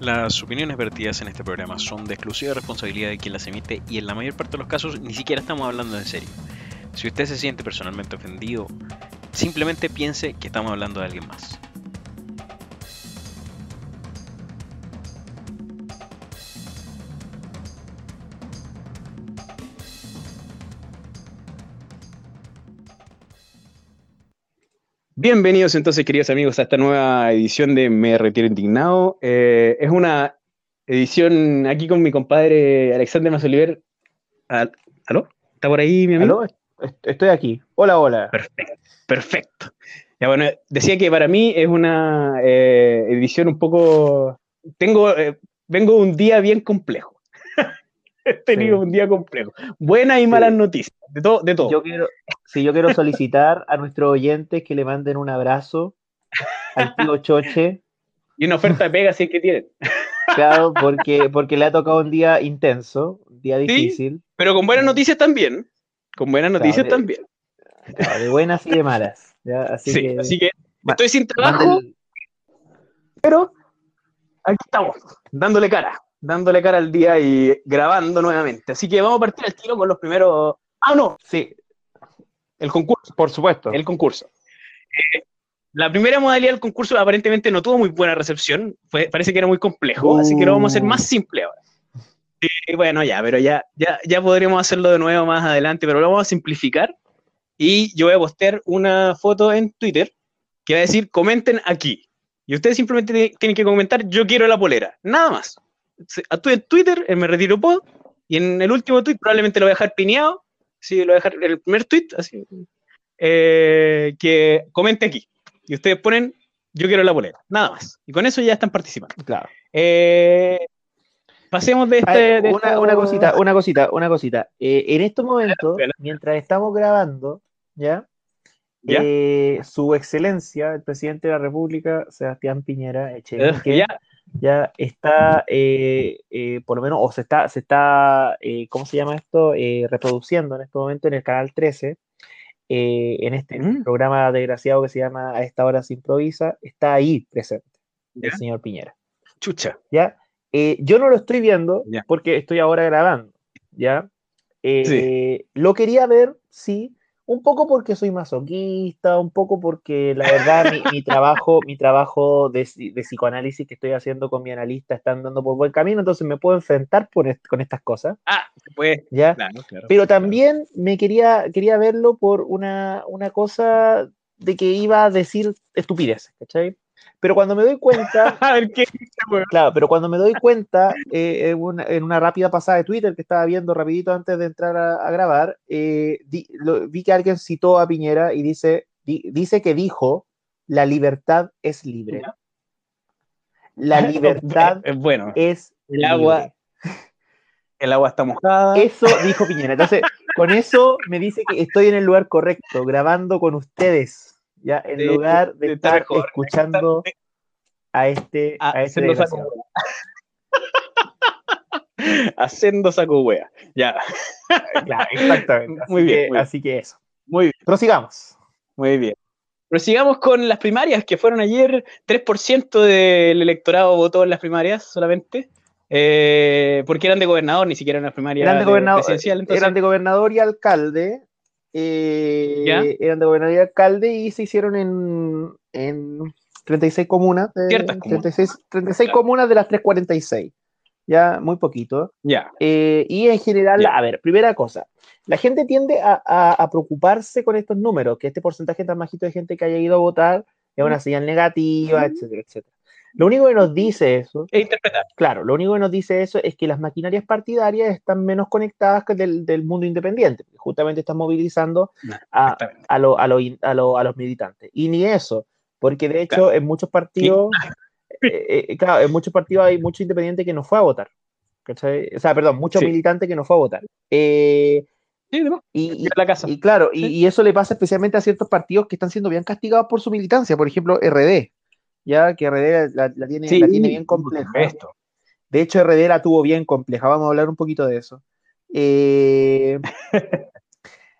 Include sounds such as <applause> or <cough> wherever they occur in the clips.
Las opiniones vertidas en este programa son de exclusiva responsabilidad de quien las emite y en la mayor parte de los casos ni siquiera estamos hablando en serio. Si usted se siente personalmente ofendido, simplemente piense que estamos hablando de alguien más. Bienvenidos entonces, queridos amigos, a esta nueva edición de Me Retiro Indignado. Eh, es una edición aquí con mi compadre Alexander Masoliver. ¿Aló? ¿Está por ahí, mi amigo? ¿Aló? Estoy aquí. Hola, hola. Perfecto. Perfecto. Ya, bueno, decía que para mí es una eh, edición un poco... Tengo, eh, vengo un día bien complejo. He <laughs> tenido un día complejo. Buenas y malas noticias. De todo, de todo. Yo quiero, si yo quiero solicitar a nuestros oyentes que le manden un abrazo al tío Choche. Y una oferta de pega si es que tienen. Claro, porque, porque le ha tocado un día intenso, un día difícil. pero con buenas noticias también. Con buenas noticias también. de buenas y de malas. Así, sí, que, así que estoy sin trabajo, pero aquí estamos, dándole cara, dándole cara al día y grabando nuevamente. Así que vamos a partir al tiro con los primeros Ah, no, sí. El concurso. Por supuesto. El concurso. Eh, la primera modalidad del concurso aparentemente no tuvo muy buena recepción. parece que era muy complejo, así que lo vamos a hacer más simple ahora. Bueno, ya, pero ya, ya, ya podríamos hacerlo de nuevo más adelante, pero lo vamos a simplificar. Y yo voy a postear una foto en Twitter que va a decir, comenten aquí. Y ustedes simplemente tienen que comentar, yo quiero la polera. Nada más. A en Twitter, en Me Retiro Pod, y en el último tweet probablemente lo voy a dejar pineado sí, lo voy a dejar en el primer tweet, así, eh, que comente aquí. Y ustedes ponen, yo quiero la boleta, nada más. Y con eso ya están participando. Claro. Eh, pasemos de este... una, cosita, una cosita, una cosita. Eh, en estos momentos, mientras estamos grabando, ¿ya? su excelencia, el presidente de la República, Sebastián Piñera Echenique, ya está, eh, eh, por lo menos, o se está, se está eh, ¿cómo se llama esto? reproduciendo en este momento en el canal 13, en este mm. programa desgraciado que se llama A esta hora se improvisa, está ahí presente el señor Piñera. Chucha. ¿Ya? yo no lo estoy viendo porque estoy ahora grabando, ¿ya? Lo quería ver, sí, un poco porque soy masoquista, un poco porque la verdad mi, trabajo, mi trabajo de, psicoanálisis que estoy haciendo con mi analista está andando por buen camino, entonces me puedo enfrentar con estas cosas. Ah, pues. ¿ya? Pero también me quería, quería verlo por una, una cosa de que iba a decir estupidez, ¿cachai? Pero cuando me doy cuenta. <laughs> claro, pero cuando me doy cuenta, eh, en, una, rápida pasada de Twitter que estaba viendo rapidito antes de entrar a, grabar, eh, vi que alguien citó a Piñera y dice, dice que dijo: la libertad es libre. La <laughs> libertad bueno. es el agua. <laughs> El agua está mojada. Eso dijo Piñera. Entonces, con eso me dice que estoy en el lugar correcto, grabando con ustedes. Ya, en lugar de, estar escuchando a este, a, haciendo saco <laughs> haciendo saco wea. Ya. Claro, exactamente. <laughs> muy bien. Así que eso. Muy bien. Prosigamos. Muy bien. Prosigamos con las primarias que fueron ayer. 3% del electorado votó en las primarias solamente. Eh, porque eran de gobernador, ni siquiera en las primarias eran de, gobernador, Eran de gobernador y alcalde. Eh, eran de gobernador y alcalde y se hicieron en, en 36 comunas. 36, 36 comunas de las 346. Ya, muy poquito. Ya. Eh, y en general, a ver, primera cosa, la gente tiende a, a, preocuparse con estos números, que este porcentaje tan bajito de gente que haya ido a votar es una señal negativa, etcétera, etcétera. Lo único que nos dice eso. Es interpretar. Claro, lo único que nos dice eso es que las maquinarias partidarias están menos conectadas que del, del mundo independiente. Justamente están movilizando a, a, lo, a, a, los militantes. Y ni eso, porque de hecho en muchos partidos. <laughs> Eh, eh, claro, en muchos partidos hay mucho independiente que no fue a votar. O sea, perdón, mucho militante que no fue a votar. Eh, sí, y, y, la casa. y, claro, y, y, eso le pasa especialmente a ciertos partidos que están siendo bien castigados por su militancia. Por ejemplo, RD ya que RD la, tiene, bien compleja. Esto. De hecho, la tuvo bien compleja, vamos a hablar un poquito de eso. Eh, <laughs>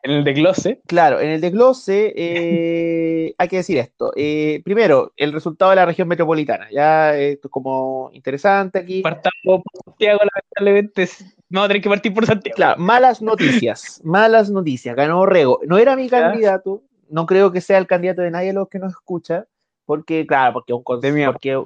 En el desglose. Claro, en el desglose eh, hay que decir esto. Eh, primero, el resultado de la región metropolitana. Ya esto es como interesante aquí. Partamos por Santiago, lamentablemente. No, tener que partir por Santiago. Claro, malas noticias. <laughs> malas noticias. Ganó Rego. No era mi candidato. No creo que sea el candidato de nadie de los que nos escucha. Porque, claro, porque un porque...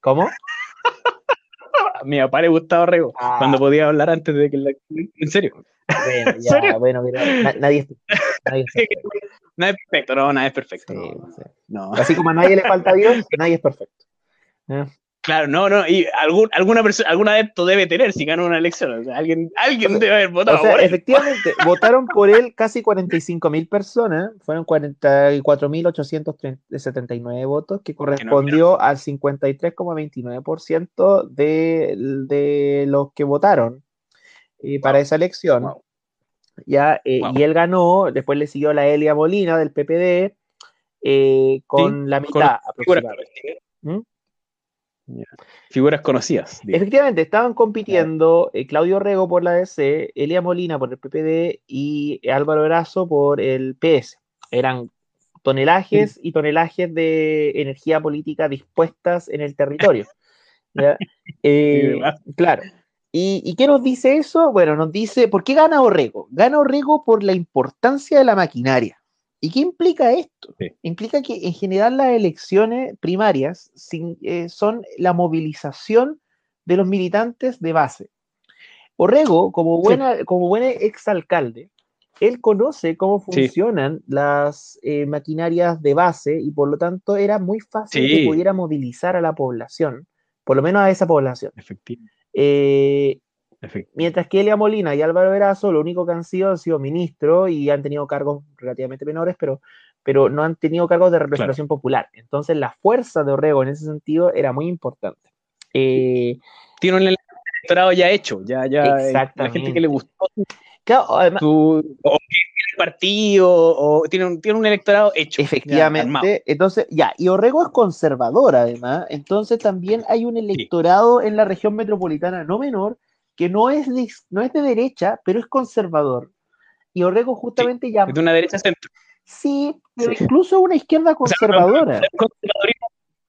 ¿Cómo? <laughs> A mi papá le gustaba Rego. Ah. Cuando podía hablar antes de que la... En serio. Bueno, <laughs> ya, bueno, mira, nadie, nadie, es <laughs> perfecto. Nadie es perfecto, no, nadie es perfecto. no. Así como a nadie le falta Dios, nadie es perfecto. ¿Eh? Claro, no, no, y algún, alguna persona, algún adepto debe tener si gana una elección. alguien, alguien debe haber votado o sea, Efectivamente, <laughs> votaron por él casi 45 mil personas, fueron 44.879 votos, que correspondió al 53,29% de, de los que votaron eh, para esa elección. Ya, eh, Y él ganó, después le siguió la Elia Molina del PPD eh, con la mitad aproximadamente. ¿Mm? Figuras conocidas. Efectivamente, estaban compitiendo Claudio Rego por la DC, Elia Molina por el PPD y Álvaro Erazo por el PS. Eran tonelajes y tonelajes de energía política dispuestas en el territorio. <laughs> claro. ¿Y, qué nos dice eso? Bueno, nos dice, ¿por qué gana Orrego? Gana Orrego por la importancia de la maquinaria. ¿Y qué implica esto? Implica que en general las elecciones primarias eh, son la movilización de los militantes de base. Orrego, como, buena, como buen exalcalde, él conoce cómo funcionan las eh, maquinarias de base y por lo tanto era muy fácil que pudiera movilizar a la población, por lo menos a esa población. Efectivamente. Eh, mientras que Elia Molina y Álvaro Verazo, lo único que han sido han sido ministros y han tenido cargos relativamente menores, pero, pero no han tenido cargos de representación popular. Entonces, la fuerza de Orrego en ese sentido era muy importante. Eh, Tiene un electorado ya hecho, ya, ya la gente que le gustó Claro, además, o el partido, o tiene un, tiene un electorado hecho. Efectivamente, entonces, ya, y Orrego es conservador además, entonces también hay un electorado en la región metropolitana no menor que no es de, no es de derecha, pero es conservador. Y Orrego justamente ya... Es de una derecha centro. Sí, pero incluso una izquierda conservadora <laughs>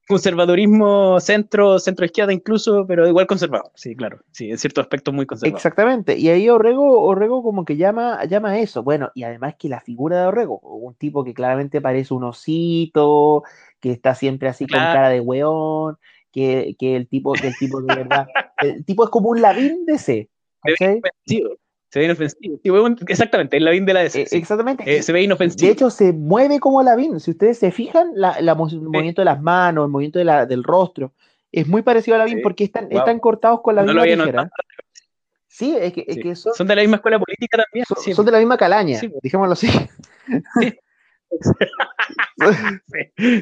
conservadurismo centro, centro izquierda incluso, pero igual conservador. Sí, claro. Sí, en ciertos aspectos muy conservador. Exactamente. Y ahí Orrego, Orrego como que llama, llama a eso. Bueno, y además que la figura de Orrego, un tipo que claramente parece un osito, que está siempre así con cara de weón, que, que, el tipo, que el tipo de verdad, <laughs> el tipo es como un Lavín de C. Se ve inofensivo. exactamente, el Lavín de la DC. Exactamente. Eh, se ve inofensivo. De hecho, se mueve como Lavín. Si ustedes se fijan, la, el movimiento de las manos, el movimiento de la, del rostro, es muy parecido a Lavín porque están, están cortados con la misma tijera. Sí, es que, es que son, son, de la misma escuela política también. Son, de la misma calaña, dijémoslo así. <laughs>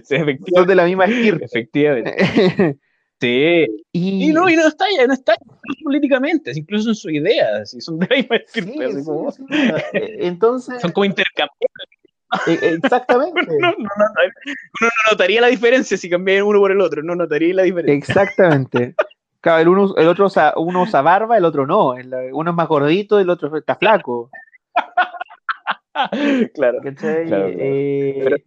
Sí. son de la misma esquina. Efectivamente. <laughs> Sí. Y, no, y no está no está políticamente, incluso en sus ideas, y son de ahí Entonces. Son como intercambiables. E, exactamente. <laughs> uno, no, notaría la diferencia si cambian uno por el otro, no notaría la diferencia. Exactamente. Claro, el, uno, el otro uno usa barba, el otro no. uno es más gordito, el otro está flaco. <laughs> claro. claro, eh,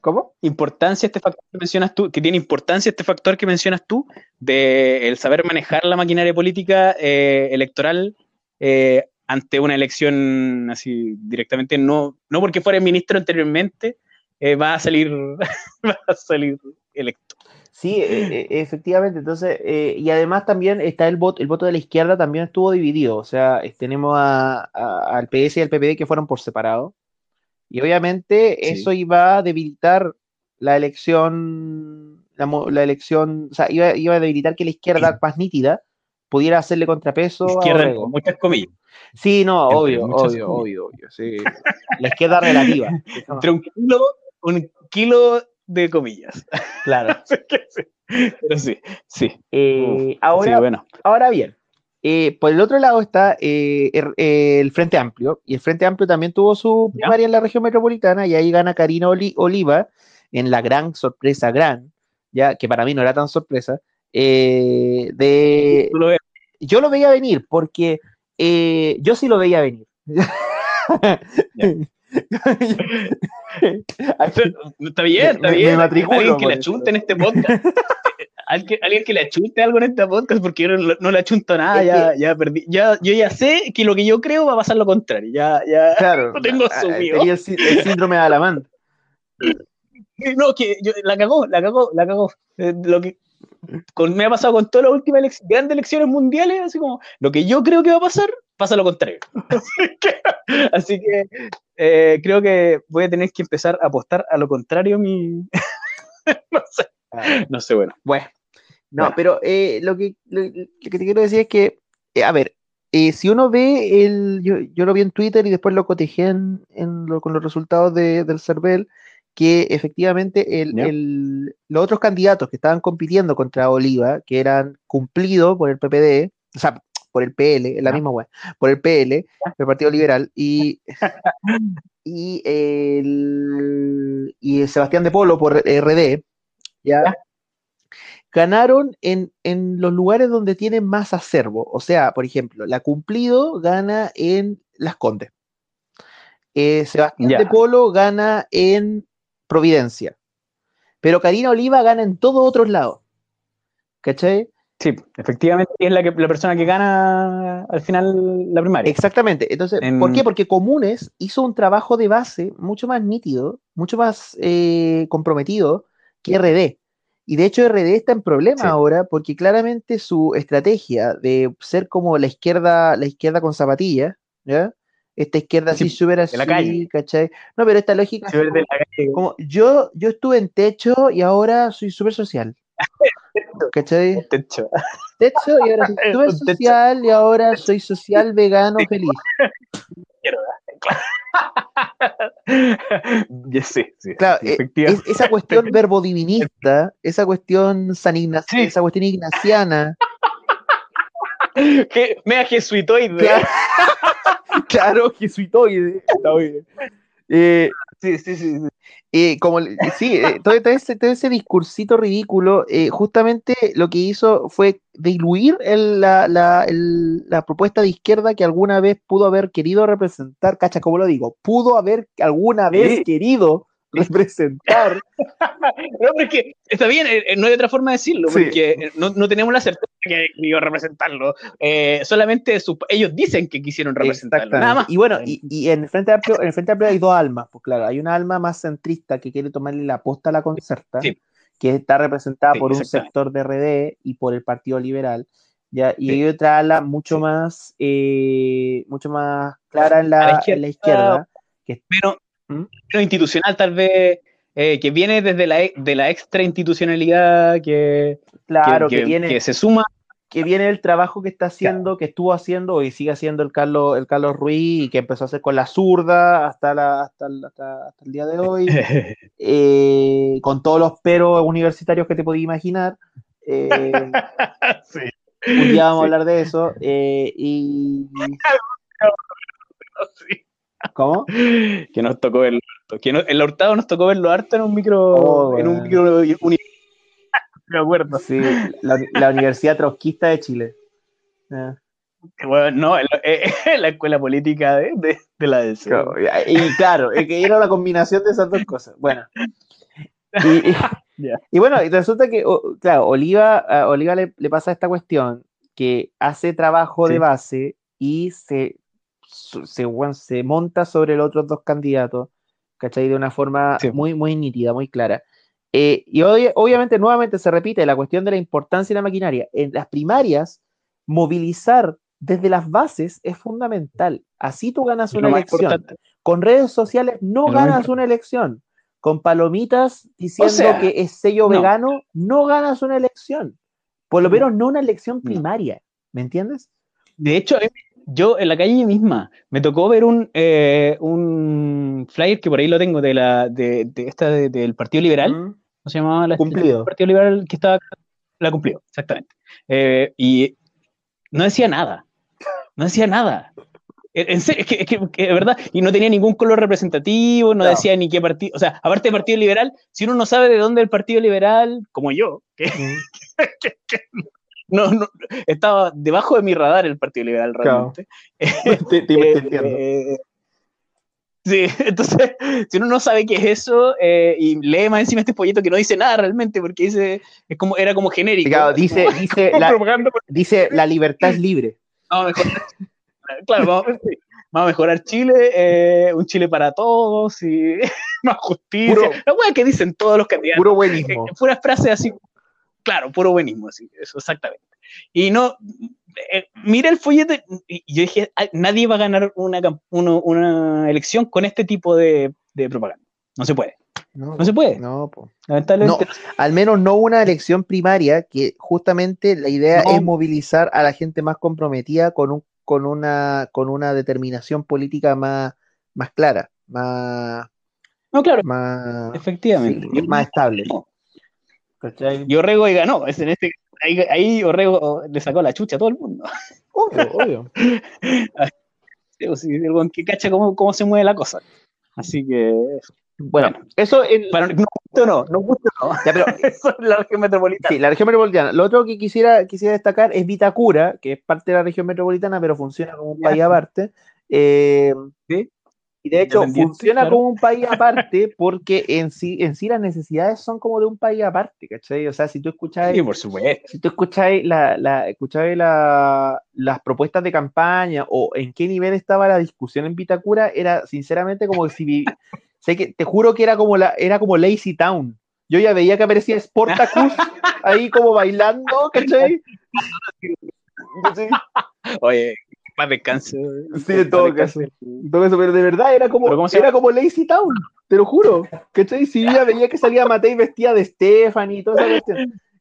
¿Cómo? Importancia este factor que mencionas tú, que tiene importancia este factor que mencionas tú, de el saber manejar la maquinaria política eh, electoral eh, ante una elección así directamente, no, no porque fuera ministro anteriormente, eh, va a salir, <laughs> va a salir electo. Sí, efectivamente. Entonces, y además también está el voto, el voto de la izquierda también estuvo dividido. O sea, tenemos al PS y al PPD que fueron por separado. Y obviamente eso iba a debilitar la elección, la, elección, o sea, iba, a debilitar que la izquierda más nítida pudiera hacerle contrapeso izquierda, a muchas comillas. Sí, no, obvio, obvio, obvio, obvio, sí. La izquierda relativa. <laughs> Entre un kilo, un kilo de comillas. Claro. <laughs> Pero sí, sí. Eh, ahora, bueno. ahora bien, eh, por el otro lado está eh, el Frente Amplio, y el Frente Amplio también tuvo su primaria en la región metropolitana, y ahí gana Karina Oliva en la gran sorpresa, gran, ya que para mí no era tan sorpresa, de... Yo lo veía venir, porque yo sí lo veía venir. <laughs> <laughs> está bien, está bien. Me alguien que le achunte en este podcast. <laughs> alguien, alguien, que le achunte algo en este podcast, porque yo no, le achunto nada, ya, ya perdí. Ya, yo ya sé que lo que yo creo va a pasar lo contrario. Ya, ya claro, <laughs> lo tengo asumido. el, el síndrome de Alamán. No, que yo, la cagó, la cagó, la cagó. Eh, lo que, con, me ha pasado con todas las últimas grandes elecciones mundiales, así como lo que yo creo que va a pasar, pasa lo contrario. <laughs> así que, eh, creo que voy a tener que empezar a apostar a lo contrario mi... <laughs> no sé, ah. no sé, bueno. Bueno, no, pero eh, lo, que, lo, que te quiero decir es que, a ver, si uno ve el, yo, yo, lo vi en Twitter y después lo cotejé en, con los resultados de, del CERVEL, que efectivamente el, los otros candidatos que estaban compitiendo contra Oliva, que eran cumplidos por el PPD, o sea, por el PL, la misma web, por el PL, el Partido Liberal, y, <laughs> y, el, y Sebastián de Polo por RD, ¿ya? ganaron en, en, los lugares donde tienen más acervo. O sea, por ejemplo, la Cumplido gana en Las Condes. Eh, Sebastián de Polo gana en Providencia. Pero Karina Oliva gana en todos otros lados. ¿Cachai? Sí, efectivamente es la, que, la persona que gana al final la primaria. Exactamente. Entonces, ¿por qué? Porque Comunes hizo un trabajo de base mucho más nítido, mucho más eh, comprometido que RD. Y de hecho RD está en problema ahora porque claramente su estrategia de ser como la izquierda, la izquierda con zapatillas, ¿ya? esta izquierda así súper así, la calle. ¿cachai? No, pero esta lógica, como, yo, yo estuve en techo y ahora soy súper social. ¿Cachai? Techo. Techo y ahora <laughs> soy social y ahora soy social, vegano, feliz. <laughs> sí, sí, claro, e, esa cuestión <laughs> verbodivinista, esa cuestión san esa cuestión ignaciana. que mea jesuitoide. claro, jesuitoide. Eh, sí, sí, sí. Eh, como, sí, eh, todo, ese, todo, ese, discursito ridículo, justamente lo que hizo fue diluir la, la, la, propuesta de izquierda que alguna vez pudo haber querido representar, cacha, como lo digo, pudo haber alguna vez querido representar. <laughs> no, porque está bien, eh, eh, no hay otra forma de decirlo, porque eh, no, no, tenemos la certeza que iba a representarlo. solamente ellos dicen que quisieron representarlo. Nada más. Y bueno, y, y, en, el Frente Amplio, en el Frente Amplio hay dos almas, pues claro, hay una alma más centrista que quiere tomarle la posta a la concerta, que está representada por un sector de RD y por el Partido Liberal. Ya, y hay otra ala mucho más mucho más clara en la, en la izquierda. Que, pero ¿Mm? institucional tal vez eh, que viene desde la, de la extra institucionalidad que, claro, que, viene, que se suma que viene el trabajo que está haciendo, que estuvo haciendo y sigue haciendo el Carlos, el Carlos Ruiz y que empezó a hacer con la zurda hasta, la, hasta, el día de hoy, <laughs> eh, con todos los peros universitarios que te podías imaginar. Eh, <laughs> un día vamos a hablar de eso. y... <laughs> ¿Cómo? <laughs> Que nos tocó verlo. Que no, el Hurtado nos tocó verlo harto en un micro. Oh, en un micro me acuerdo. Sí, la, Universidad Trotskista de Chile. Bueno, no, <laughs> en la, escuela política de, de, la DC. y claro, que era la combinación de esas dos cosas. Bueno. Y, y, <laughs> bueno, y resulta que, claro, Oliva, a Oliva le, pasa esta cuestión que hace trabajo de base y se se, se monta sobre los otros dos candidatos, ¿cachai? De una forma muy, muy nítida, muy clara. Eh, y obviamente, nuevamente se repite la cuestión de la importancia de la maquinaria. En las primarias, movilizar desde las bases es fundamental. Así tú ganas una elección. Con redes sociales no ganas una elección. Con palomitas diciendo que es sello vegano, no ganas una elección. Por lo menos no una elección primaria. ¿Me entiendes? De hecho, yo en la calle misma me tocó ver un, eh, un flyer que por ahí lo tengo de la de, de esta del Partido Liberal. ¿Cómo se llamaba? La, cumplido. Partido Liberal que estaba. La cumplió, exactamente. Eh, y no decía nada. No decía nada. En serio, es que, es que, verdad, y no tenía ningún color representativo, no, decía ni qué partido, o sea, aparte del Partido Liberal, si uno no sabe de dónde el Partido Liberal, como yo, que, <laughs> que, no, no, estaba debajo de mi radar el Partido Liberal realmente. <laughs> te, te, entiendo. Eh, Sí, <laughs> entonces, si uno no sabe qué es eso eh, y lee más encima este pollito que no dice nada realmente, porque dice, es como, era como genérico. Claro, dice, dice, <laughs> la, dice, la libertad es libre. Vamos a mejorar, claro, vamos, a mejorar Chile, eh, un Chile para todos y más justicia. Puro, la que dicen todos los candidatos. Puro buenismo. Puras frases así, claro, puro buenismo, así, eso, exactamente. Y no, eh, mira el folleto y yo dije, nadie va a ganar una, una elección con este tipo de, propaganda. No se puede. No, se puede. No, Lamentablemente. al menos no una elección primaria, que justamente la idea es movilizar a la gente más comprometida con, un, con, una, con una determinación política más, más clara, más. No, claro. Más, Efectivamente. más estable. Y Orrego y ganó. Es en este ahí, Orrego le sacó la chucha a todo el mundo. <laughs> Obvio, obvio. El que cacha cómo, cómo se mueve la cosa. Así que. Bueno, eso. Para, no gusta o no, no gusta o no. Ya, pero, <laughs> eso es la región metropolitana. Sí, la región metropolitana. Lo otro que quisiera, quisiera destacar es Vitacura, que es parte de la región metropolitana, pero funciona como un país aparte. Eh, ¿Sí? Y de hecho funciona como un país <laughs> aparte porque en sí, en sí las necesidades son como de un país aparte, ¿cachai? O sea, si tú escucháis... Sí, por supuesto. Si tú escucháis, la, la, la, las propuestas de campaña o en qué nivel estaba la discusión en Vitacura, era sinceramente como si... <laughs> sé que, te juro que era como, la, era como Lazy Town. Yo ya veía que aparecía Sportacus <laughs> ahí como bailando, ¿cachai? Oye, más descanso. Sí, en todo caso. pero de verdad era como, era como Lazy Town, te lo juro. ¿Cachai? Si yo ya veía que salía Matei vestida de Stephanie y todo eso.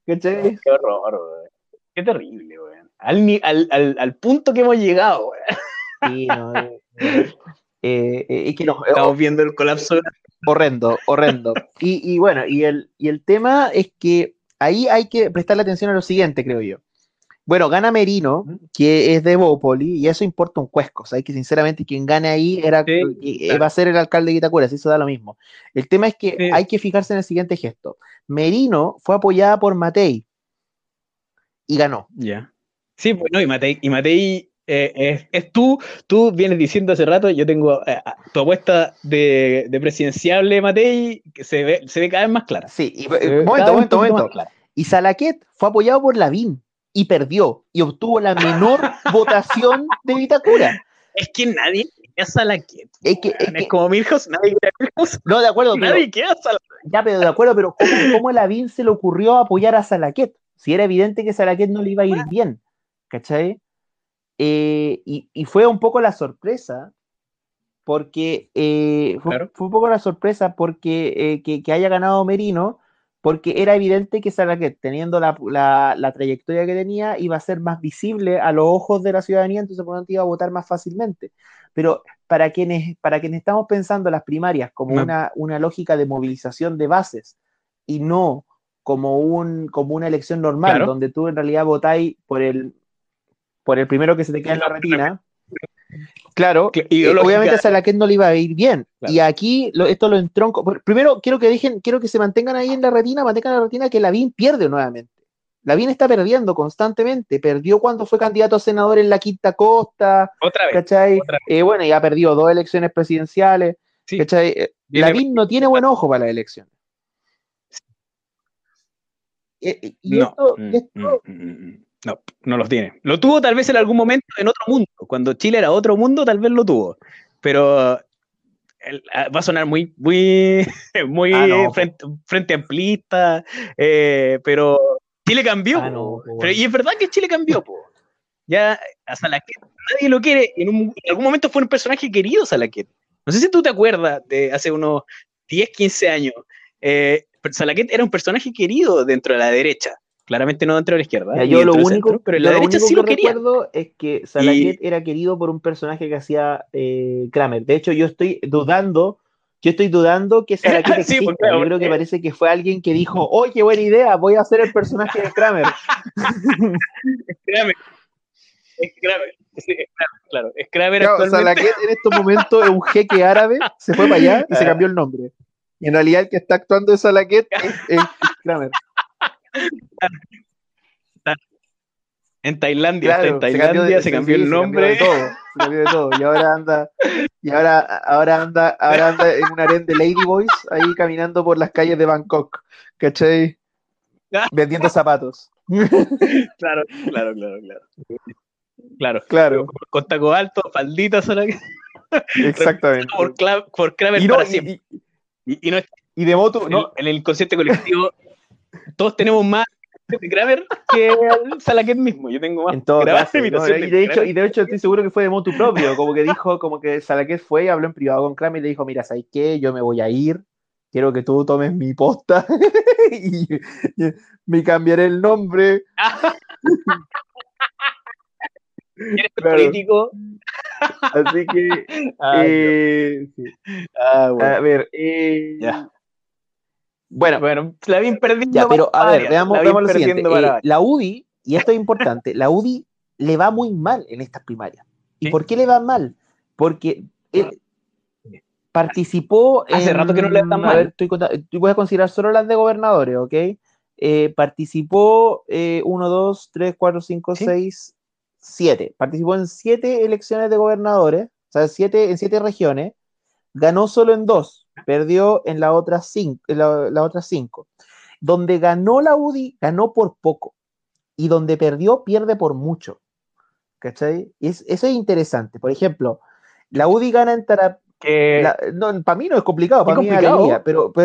¿Cachai? <laughs> Qué horror, weón. Qué terrible, weón. Al, al, al, al, punto que hemos llegado, weón. Sí, no, eh, eh, eh, que no, Estamos viendo el colapso. Horrendo, horrendo. Y, y bueno, y el, y el tema es que ahí hay que prestarle atención a lo siguiente, creo yo. Bueno, gana Merino, que es de Bópoli, y eso importa un cuesco. O que sinceramente quien gane ahí era, eh, va a ser el alcalde de Itacura, eso da lo mismo. El tema es que hay que fijarse en el siguiente gesto. Merino fue apoyada por Matei y ganó. Ya. Sí, bueno, y Matei, y Matei eh, es, tú, tú vienes diciendo hace rato, yo tengo eh, tu apuesta de, presidenciable Matei, que se ve, se ve cada vez más clara. Sí, y, momento, momento, momento. Y Salaquet fue apoyado por Lavín y perdió y obtuvo la menor <laughs> votación de Vitacura. Es que nadie queda Salaquet. Es, que, es, como Milhouse, nadie. No, de acuerdo. Nadie queda Salaquet. Ya, pero de acuerdo, pero ¿cómo, cómo a Lavín se le ocurrió apoyar a Salaquet? Si era evidente que Salaquet no le iba a ir bien. ¿Cachai? Eh, y, y, fue un poco la sorpresa, porque eh, fue, fue, un poco la sorpresa porque eh, que, que, haya ganado Merino, porque era evidente que Salaquet, teniendo la, trayectoria que tenía, iba a ser más visible a los ojos de la ciudadanía, entonces por lo tanto iba a votar más fácilmente. Pero para quienes, para quienes estamos pensando las primarias como una, una, lógica de movilización de bases y no como, un, como una elección normal, donde tú en realidad votáis por el, por el primero que se te queda en la retina, Claro, y eh, obviamente a Salaquet no le iba a ir bien. Y aquí esto lo entronco. Primero, quiero que dejen, quiero que se mantengan ahí en la retina, mantengan la retina que Lavín pierde nuevamente. Lavín está perdiendo constantemente. Perdió cuando fue candidato a senador en la Quinta Costa. Otra vez. ¿Cachai? Eh, bueno, ya perdió dos elecciones presidenciales. ¿cachai? Eh, Lavín no tiene buen ojo para las elecciones. Y, esto, mm, esto mm, mm, no, no los tiene. Lo tuvo tal vez en algún momento en otro mundo. Cuando Chile era otro mundo, tal vez lo tuvo. Pero ah, va a sonar muy, muy, <laughs> muy ah, frente, amplista, eh, pero Chile cambió. Ah, y es verdad que Chile cambió. Ya a Salaquet nadie lo quiere. En, algún momento fue un personaje querido Salaquet. No sé si tú te acuerdas de hace unos 10, 15 años. Eh, Salaquet era un personaje querido dentro de la derecha. Claramente no dentro de la izquierda. yo lo único, pero la derecha sí lo que recuerdo es que Salaquet era querido por un personaje que hacía eh, Kramer. De hecho, yo estoy dudando, yo estoy dudando que <laughs> Salaquet pues, exista. yo creo que parece que fue alguien que dijo, ¡oh, qué buena idea! Voy a hacer el personaje de Kramer. es <laughs> Kramer. Es Kramer. Es claro, es Kramer. Salaquet en estos momentos es un jeque árabe, se fue para allá y se cambió el nombre. Y en realidad el que está actuando de Salaquet es, es Kramer. En Tailandia, en Tailandia, se cambió, el nombre. Se cambió, de todo, se cambió de todo. Y ahora anda, y ahora, ahora anda, ahora anda en un harén de Ladyboys ahí caminando por las calles de Bangkok. ¿Cachai? <laughs> Vendiendo zapatos. claro, claro, claro, claro. Claro, claro. Con taco alto, falditas, Exactamente. Por, por Kramer para siempre. Y, no, y de moto, no. En el inconsciente colectivo, todos tenemos más de Kramer que Salaquet mismo. Yo tengo más en todo caso, y, de hecho, y de hecho estoy seguro que fue de moto propio, como que dijo, como que Salaquet fue y habló en privado con Kramer y le dijo, mira, ¿sabes qué? Yo me voy a ir, quiero que tú tomes mi posta <laughs> y, me cambiaré el nombre. ¿Eres político? Así que. <laughs> eh, sí. ah, bueno. A ver. Eh, ya. Bueno, bueno, la vi perdiendo. Ya, pero a ver, veamos, veamos lo siguiente. Eh, la UDI, y esto es importante, la UDI le va muy mal en estas primarias. ¿Y por qué le va mal? Porque él participó. Hace rato que no le va mal. A ver, estoy, voy a considerar solo las de gobernadores, ¿ok? Eh, participó 1, 2, 3, 4, 5, 6, 7. Participó en 7 elecciones de gobernadores, o sea, siete, en 7 regiones. Ganó solo en 2 perdió en la otra cinco, la, otra cinco. Donde ganó la UDI, ganó por poco. Y donde perdió, pierde por mucho. ¿Cachai? eso es interesante. Por ejemplo, la UDI gana en Tarap... No, para mí no es complicado, para mí es alegría, pero... <laughs>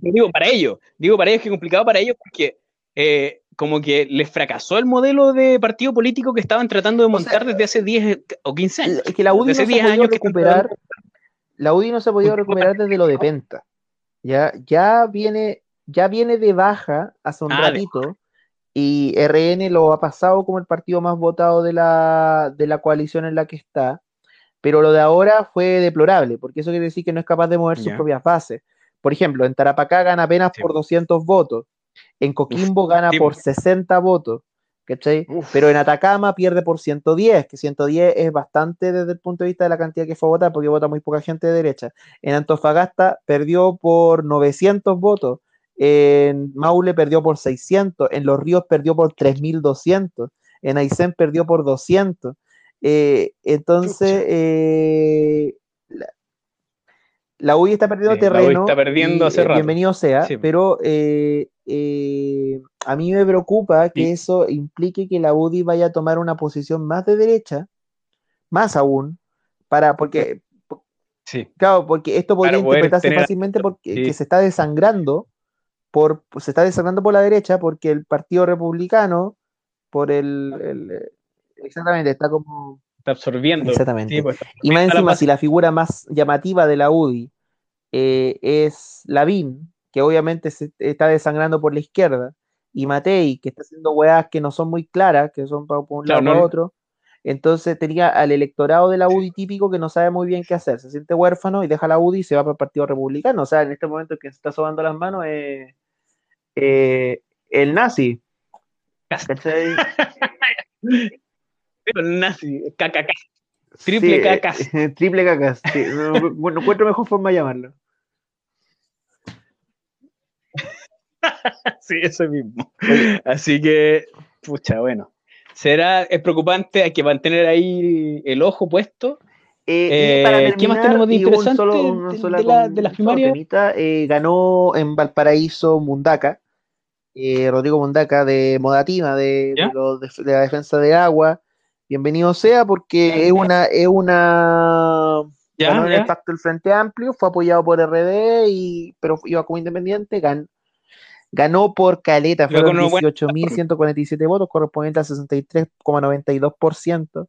digo para ellos, digo para ellos que es complicado para ellos porque eh, como que les fracasó el modelo de partido político que estaban tratando de montar desde hace 10 o 15 años. Es que la UDI no se años recuperar, la UDI no se ha podido recuperar desde lo de Penta. Ya, ya viene, ya viene de baja hace un ah, ratito y RN lo ha pasado como el partido más votado de la, de la coalición en la que está, pero lo de ahora fue deplorable, porque eso quiere decir que no es capaz de mover sus propias bases. Por ejemplo, en Tarapacá gana apenas por 200 votos, en Coquimbo gana por 60 votos, ¿cachai? Pero en Atacama pierde por 110, que 110 es bastante desde el punto de vista de la cantidad que fue a votar, porque vota muy poca gente de derecha. En Antofagasta perdió por 900 votos, en Maule perdió por 600, en Los Ríos perdió por 3200, en Aysén perdió por 200. Eh, entonces, eh, la, UI está perdiendo terreno. está perdiendo hace eh, Bienvenido sea, pero eh, a mí me preocupa que eso implique que la UDI vaya a tomar una posición más de derecha, más aún, para, porque, sí. claro, porque esto podría interpretarse fácilmente porque se está desangrando, por, se está desangrando por la derecha, porque el Partido Republicano, por el, exactamente, está como... Está absorbiendo. Exactamente. Pues, y más encima, si la figura más llamativa de la UDI eh, es Lavín, que obviamente se está desangrando por la izquierda, y Matei, que está haciendo weas que no son muy claras, que son para un lado o otro, entonces tenía al electorado de la UDI típico que no sabe muy bien qué hacer, se siente huérfano y deja la UDI y se va para el Partido Republicano. O sea, en este momento que se está sobando las manos es eh, el nazi. <laughs> el nazi, KKK. <laughs> Triple cacas. triple cacas. bueno, encuentro mejor forma de llamarlo. <laughs> sí, eso mismo. Así que, pucha, bueno. Será, es preocupante, hay que mantener ahí el ojo puesto. Eh, eh, ¿Qué más tenemos de interesante de, las primarias? Eh, ganó en Valparaíso Mundaca, Rodrigo Mundaca de Modatima, de, de, la defensa de agua. Bienvenido sea, porque es una, es una ganó en el pacto del Frente Amplio, fue apoyado por RD, y, pero iba como independiente, ganó Ganó por caleta, fueron 18.147 votos, correspondiente al 63,92%.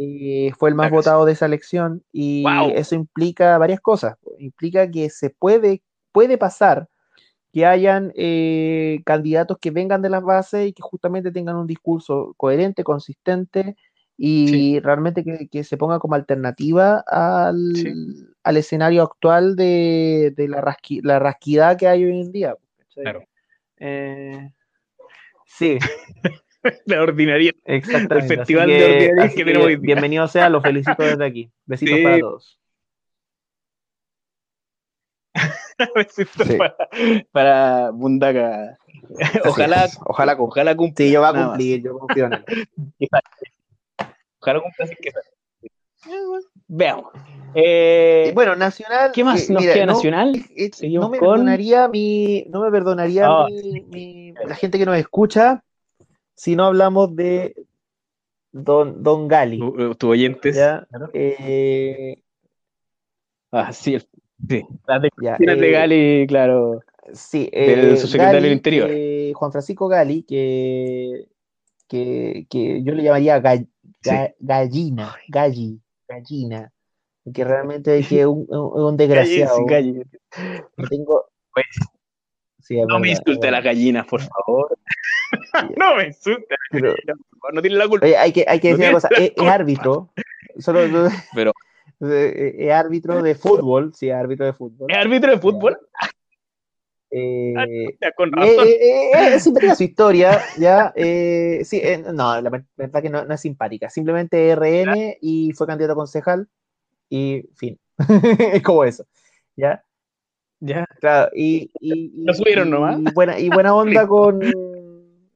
Eh, fue el más votado de esa elección y eso implica varias cosas. Implica que se puede, puede pasar que hayan eh, candidatos que vengan de las bases y que justamente tengan un discurso coherente, consistente y realmente que, se ponga como alternativa al, escenario actual de, la, la rasquidad que hay hoy en día. Claro. Eh, sí. <laughs> la ordinaria. Exactamente. El festival de ordinariedad que, tenemos hoy Bienvenido sea, los felicito desde aquí. Besitos para todos. <laughs> Besitos para, para Bundaca. ojalá, ojalá, ojalá cumpla. Sí, yo va a cumplir, yo confío en él. <laughs> ojalá cumpla así que Veamos. Eh, bueno, Nacional. ¿Qué más nos queda Nacional? no me perdonaría mi, no me perdonaría ah, mi, la gente que nos escucha si no hablamos de Don, Don Gali. Tu, oyentes. Eh, ah, sí, sí. Las declaraciones de eh, Gali, claro. Sí, del subsecretario del Interior. Juan Francisco Gali, que, que, que yo le llamaría gallina, galli, gallina, que realmente es que un, un, desgraciado. Tengo... Pues, <laughs> no me insulte a las gallinas, por favor. no me insulte No tiene la culpa. hay que, hay que decir una cosa, es, árbitro. Solo, pero <laughs> es árbitro de fútbol, sí, árbitro de fútbol. ¿Es árbitro de fútbol? Eh, ah, con razón. Eh, eh, siempre su historia, ya. sí, no, la verdad que no, no, es simpática. Simplemente RN y fue candidato a concejal y fin. <laughs> es como eso, ¿ya? Ya. Claro, y. y Lo subieron nomás. Y buena, y buena <laughs> onda con.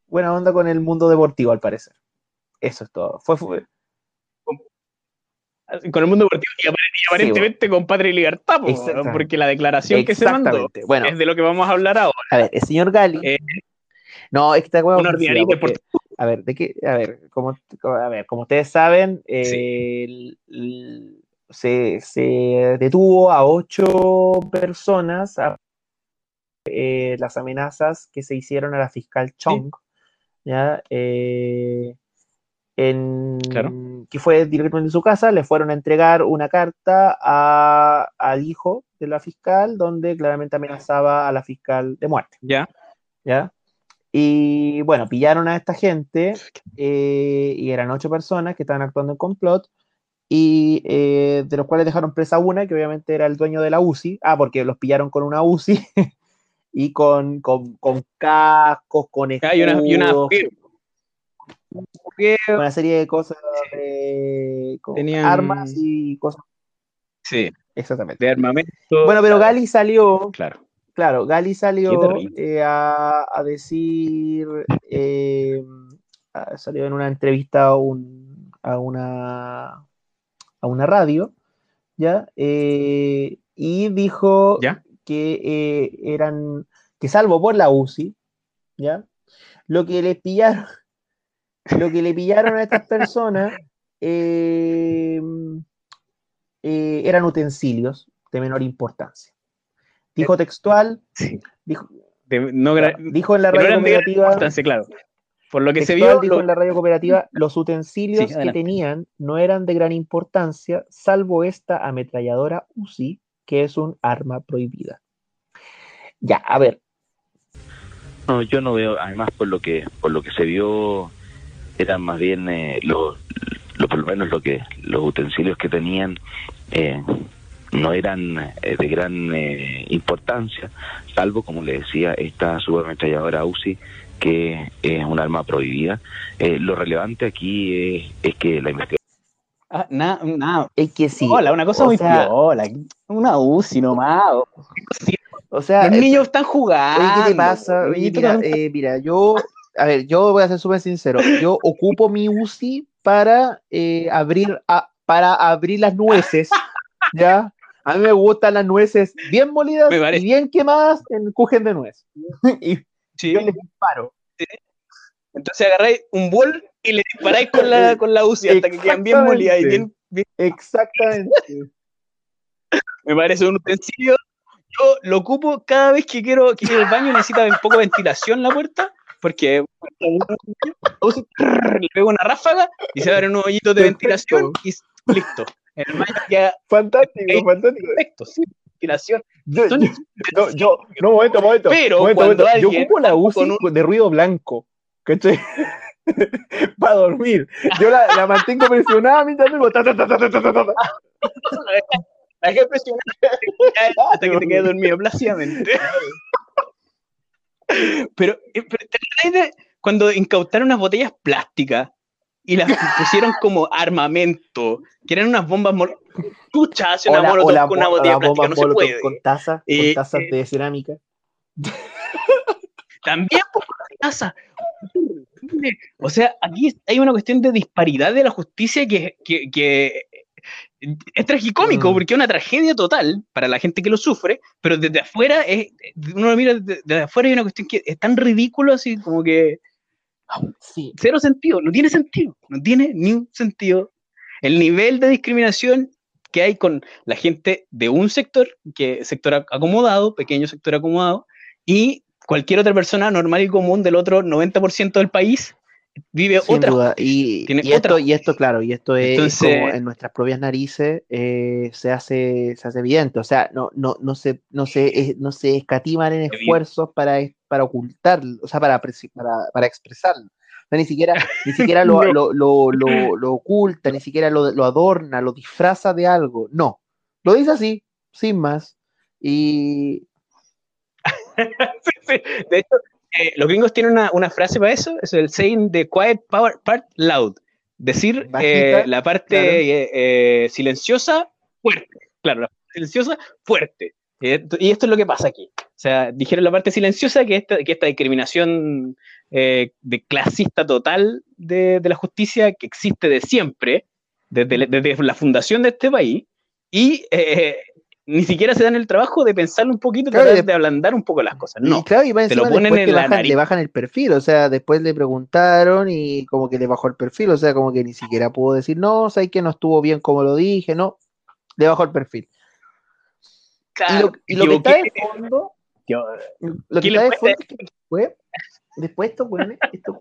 buena onda con el mundo deportivo, al parecer. Eso es todo. Fue, fue, con el mundo deportivo y aparentemente con Patria y Libertad, porque la declaración que se mandó bueno, es de lo que vamos a hablar ahora. A ver, el señor Gali. Eh, no, esta A ver, de qué, a ver, como, a ver, como ustedes saben, se, se, detuvo a ocho personas a, eh, las amenazas que se hicieron a la fiscal Chong. ¿ya? Eh, en, que fue directamente en su casa, le fueron a entregar una carta al hijo de la fiscal donde claramente amenazaba a la fiscal de muerte. Ya. ¿Ya? Y bueno, pillaron a esta gente eh, y eran ocho personas que estaban actuando en complot y eh, de los cuales dejaron presa una, que obviamente era el dueño de la UCI. Ah, porque los pillaron con una UCI <laughs> y con, con, con cascos, con escudos, y una, y una una serie de cosas, de Tenían... armas y cosas. Sí, exactamente. De armamento. Bueno, pero Gali salió. Claro. Claro, Gali salió eh, a, a, decir, eh, salió en una entrevista a, un, a, una, a una radio, ¿ya? Eh, y dijo que eran, que salvo por la UCI, ¿ya? Lo que le pillaron, lo que le pillaron a estas personas eh, eh, eran utensilios de menor importancia. Dijo textual, dijo, dijo en la radio cooperativa. Claro. Por lo que se vio. Dijo en la radio cooperativa: los utensilios que tenían no eran de gran importancia, salvo esta ametralladora UCI, que es un arma prohibida. Ya, a ver. No, yo no veo, además por lo que, por lo que se vio eran más bien eh, los, por lo menos lo que los utensilios que tenían eh, no eran eh, de gran importancia, salvo, como le decía, esta subametralladora UCI, que es un arma prohibida. lo relevante aquí es, que la investigación... Ah, nada, Es que sí. Hola, una cosa muy piola. Una UCI nomás. O sea, los niños están jugando. ¿Qué te pasa? mira, mira, yo a ver, yo voy a ser súper sincero. Yo <laughs> ocupo mi UCI para eh, abrir para abrir las nueces, <laughs> ¿ya? A mí me gustan las nueces bien molidas y bien quemadas en cujen de nuez. <laughs> y yo les disparo. Entonces agarráis un bol y le disparáis con la, con la UCI hasta que quedan bien molidas y bien, Exactamente. me parece un utensilio. Yo lo ocupo cada vez que quiero que el baño necesita un poco de ventilación la puerta porque <laughs> le pego una ráfaga y se abre un hoyito de ventilación y listo. El baño queda fantástico, fantástico. Perfecto, sí, ventilación. Yo, no, yo, no, momento, momento. Pero momento, cuando yo ocupo la UCI de ruido blanco, ¿cachai? <laughs> Para dormir. Yo la, la, mantengo presionada mientras duermo. Ta, ta, ta, ta, ta, ta, ta. La que presionar hasta que te quedes dormido plácidamente. <laughs> Pero, eh, pero cuando incautaron unas botellas plásticas y las pusieron como armamento, que eran unas bombas pucha, hace una molotov con una botella plástica, no se puede. Con tazas, con eh, tazas de cerámica. <laughs> también por casa. O sea, aquí hay una cuestión de disparidad de la justicia que, que, es tragicómico mm. porque es una tragedia total para la gente que lo sufre, pero desde afuera, es, uno lo mira desde, afuera hay una cuestión que es tan ridículo así como que sí. cero sentido, no tiene sentido, no tiene ni un sentido. El nivel de discriminación que hay con la gente de un sector, que sector acomodado, pequeño sector acomodado, y cualquier otra persona normal y común del otro 90% del país vive otra. Y, esto, y esto, claro, y esto es como en nuestras propias narices eh, se, hace, se hace evidente. O sea, no, no, no, se, no, se, no se escatiman en esfuerzos para, para ocultar, o sea, para, para, para expresarlo. ni siquiera, ni <laughs> siquiera lo, lo, lo, <clears throat> lo, oculta, ni siquiera lo, adorna, lo disfraza de algo. No, lo dice así, sin más. Y, <laughs> De hecho, eh, los gringos tienen una, frase para eso, es el saying the quiet power part loud. Decir eh, la parte eh, silenciosa, fuerte. Claro, la parte silenciosa, fuerte. y esto es lo que pasa aquí. O sea, dijeron la parte silenciosa que esta, que esta discriminación de clasista total de, la justicia que existe de siempre, desde, desde la fundación de este país, y ni siquiera se dan el trabajo de pensarlo un poquito, y de ablandar un poco las cosas. No, claro, y te lo ponen en la bajan, Le bajan el perfil, o sea, después le preguntaron y como que le bajó el perfil, o sea, como que ni siquiera pudo decir, no, sé que no estuvo bien como lo dije, no, le bajó el perfil. y lo, que está de fondo, lo que está de fondo es que después, después estos güeyes, estos,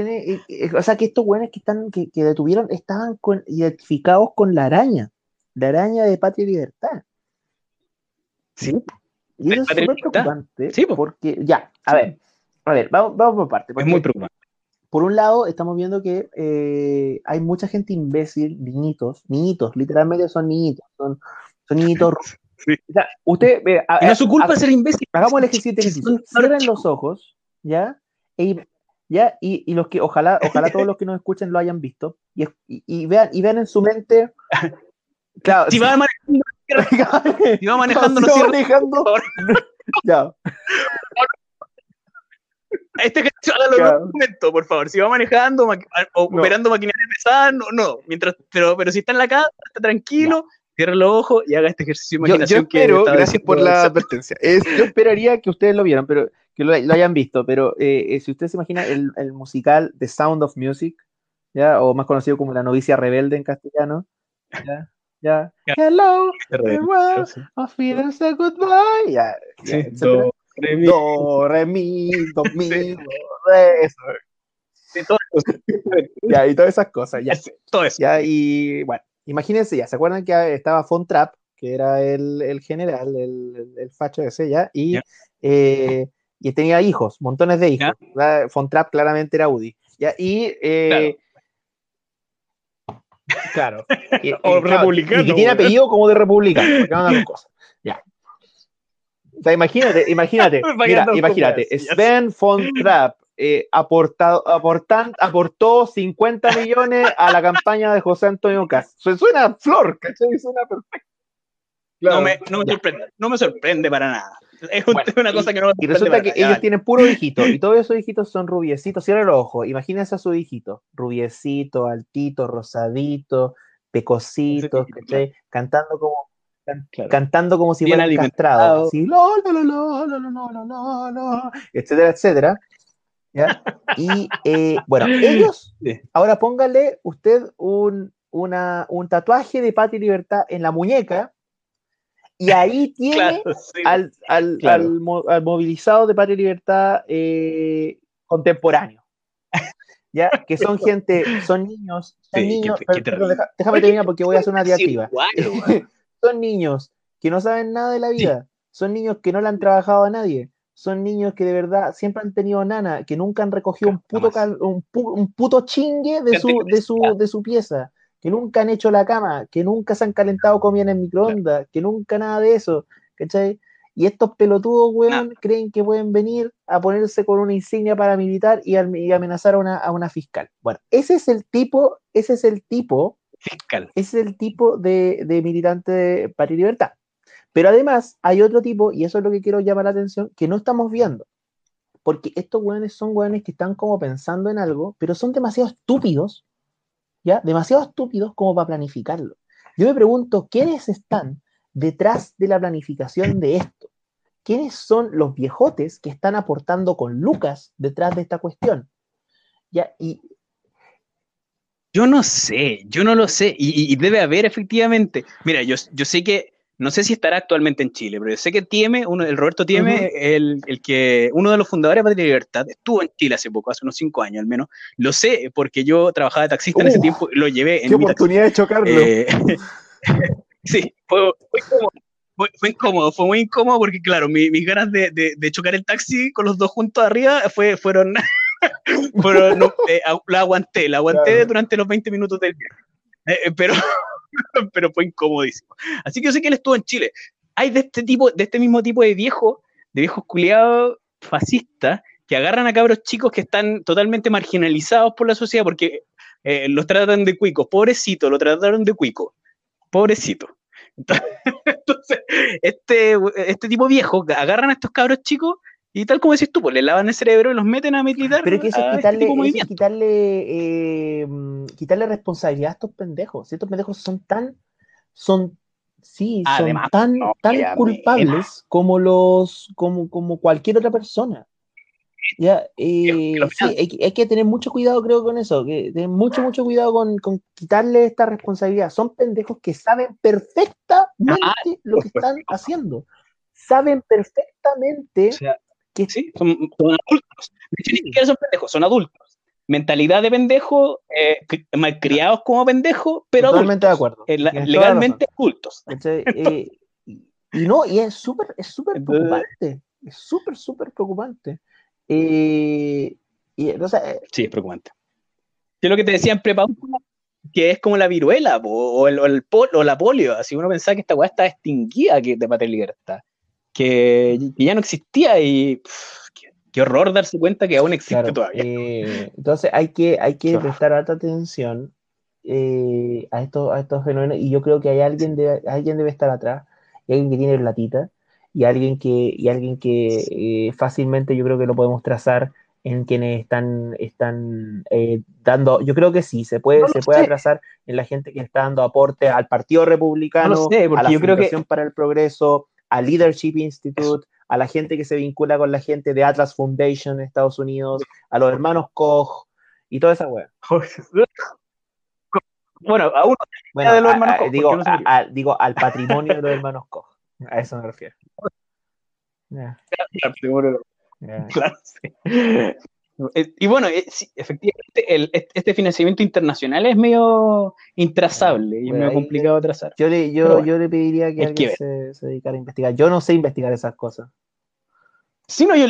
eh, eh, o sea, que estos güeyes que están, que, que detuvieron, estaban identificados con la araña, la araña de Patria y Libertad. Sí. Y eso es súper preocupante. Sí, porque, ya, a ver, a ver, vamos, vamos por parte. Es muy preocupante. Por un lado, estamos viendo que eh, hay mucha gente imbécil, niñitos, niñitos, literalmente son niñitos, son, son niñitos. <laughs> Sí. O sea, usted, no es su culpa ser imbécil. Hagamos el ejercicio. Cierren los ojos, ¿ya? E, ¿ya? Y, y, los que, ojalá, ojalá todos los que nos escuchen lo hayan visto y, y, vean, y vean en su mente. <laughs> Claro, si, va manejando si va <laughs> manejando, no, no manejando. <laughs> ya. Este que hágalo en un momento, por favor. Si va manejando o operando maquinaria pesada, no, no. Mientras, pero, pero si está en la casa, está tranquilo, cierra los ojos y haga este ejercicio de imaginación. Yo, espero, gracias por la advertencia. yo esperaría que ustedes lo vieran, pero que lo, hayan visto. Pero eh, eh, si ustedes se imaginan el, el, musical The Sound of Music, ¿ya? o más conocido como La novicia rebelde en castellano, ¿ya? Ya. Hello, farewell, auf Wiedersehen, goodbye. Ya, sí, do, re, mi. Do, re, mi, do, <laughs> mi, do, re, eso. Sí, todo eso. <laughs> ya, y todas esas cosas, ya. todo eso. Ya, y bueno, imagínense, ya, ¿se acuerdan que estaba Von Trapp, que era el, el general, el, el, facho ese, ya? Y, eh, y tenía hijos, montones de hijos. Von Trapp claramente era Udi. ¿ya? Y eh, claro. Claro. <laughs> o republicano. Y que tiene apellido como de republicano, porque cosas. Ya. O sea, imagínate, <laughs> imagínate, mira, imagínate, Sven von Trapp eh, aportado, aportan, aportó 50 millones a la campaña de José Antonio Cas. Suena flor, ¿cachai? Suena perfecto. No, me, no, me sorprende, no me sorprende para nada. Es una cosa que no Y resulta que ellos tienen puro hijitos, y todos esos hijitos son rubiecitos. Cierra los ojos, imagínense a su hijito, rubiecito, altito, rosadito, pecosito, cantando como cantando como si fueran castrados, así, lo, lo, lo, lo, lo, lo, etcétera, etcétera. ¿ya? Y eh, bueno, <laughs> ellos, ahora póngale usted un, una, un tatuaje de paz y libertad en la muñeca y ahí <laughs> tiene al, al, al, movilizado de Patria y Libertad eh, contemporáneo. <laughs> ¿Ya? Que son gente, son niños, son niños, déjame terminar porque voy a hacer una diatriba. <laughs> son niños que no saben nada de la vida, son niños que no le han trabajado a nadie, son niños que de verdad siempre han tenido nana, que nunca han recogido un puto, un, un, puto chingue de su, de su, de su pieza que nunca han hecho la cama, que nunca se han calentado comida en el microondas, que nunca nada de eso, ¿cachai? Y estos pelotudos, weón, creen que pueden venir a ponerse con una insignia paramilitar y, y amenazar a una, a una, fiscal. Bueno, ese es el tipo, ese es el tipo, fiscal. Ese es el tipo de, de militante de Patria y Libertad. Pero además hay otro tipo, y eso es lo que quiero llamar la atención, que no estamos viendo. porque estos weones son weones que están como pensando en algo, pero son demasiado estúpidos, ¿ya? Demasiado estúpidos como para planificarlo. Yo me pregunto, ¿quiénes están detrás de la planificación de esto? ¿Quiénes son los viejotes que están aportando con Lucas detrás de esta cuestión? ¿Ya? Y yo no sé, yo no lo sé, y, debe haber efectivamente. Mira, yo, yo sé que, no sé si estará actualmente en Chile, pero yo sé que Tieme, uno, el Roberto Tieme, el, el, que, uno de los fundadores de Patria Libertad, estuvo en Chile hace poco, hace unos cinco años al menos. Lo sé porque yo trabajaba de taxista en ese tiempo y lo llevé en qué oportunidad de chocarlo. Eh, <laughs> sí, fue, fue, incómodo, fue muy incómodo porque, claro, mis ganas de, de, chocar el taxi con los dos juntos arriba fue, fueron <laughs> pero no, <laughs> eh, la aguanté, la aguanté durante los 20 minutos del viaje. Eh, pero, <laughs> pero fue incomodísimo. Así que yo sé que él estuvo en Chile. Hay de este tipo, de este mismo tipo de viejos, de viejos culiados fascistas, que agarran a cabros chicos que están totalmente marginalizados por la sociedad porque los tratan de cuicos. Pobrecito, lo trataron de cuico. Pobrecito. <laughs> Entonces, este, este tipo viejo agarran a estos cabros chicos y tal como decís tú, pues le lavan el cerebro y los meten a militar. Pero que eso es este quitarle, quitarle, eh, quitarle responsabilidad a estos pendejos. Estos pendejos son tan, son, sí, son tan, tan culpables como los, como, como cualquier otra persona. Ya, eh, sí, hay, que tener mucho cuidado, creo, con eso. Que tener mucho, mucho cuidado con, con quitarle esta responsabilidad. Son pendejos que saben perfectamente ah, lo que están haciendo. Saben perfectamente Sí, son, adultos. Ni siquiera son pendejos, son adultos. Mentalidad de pendejo, eh, malcriados como pendejos, pero Totalmente de acuerdo. Eh, legalmente adultos. Eh, y no, y es súper es súper preocupante. Es súper, súper preocupante. y, sí, es preocupante. Yo lo que te decía en prepa que es como la viruela o, el, o, la polio. Así uno pensaba que esta weá está extinguida que de patria libertad que, ya no existía y qué, horror darse cuenta que aún existe todavía. Eh, entonces hay que, hay que prestar alta atención eh, a, estos, a estos fenómenos y yo creo que hay alguien, debe, alguien debe estar atrás, y alguien que tiene platita y alguien que, y alguien que eh, fácilmente yo creo que lo podemos trazar en quienes están, están dando, yo creo que sí, se puede, se puede trazar en la gente que está dando aporte al Partido Republicano, a la yo creo que... para el Progreso, al Leadership Institute, a la gente que se vincula con la gente de Atlas Foundation en Estados Unidos, a los hermanos Koch y toda esa wea. <laughs> Bueno, a uno de los hermanos Koch. Digo, digo, al patrimonio de los hermanos Koch. A eso me refiero. <laughs> Claro, sí. Eh, y bueno, eh, efectivamente, este financiamiento internacional es medio intrazable y es medio complicado de trazar. Yo le, yo, yo le pediría que alguien se, se, dedicara a investigar. Yo no sé investigar esas cosas. Sí, no, yo,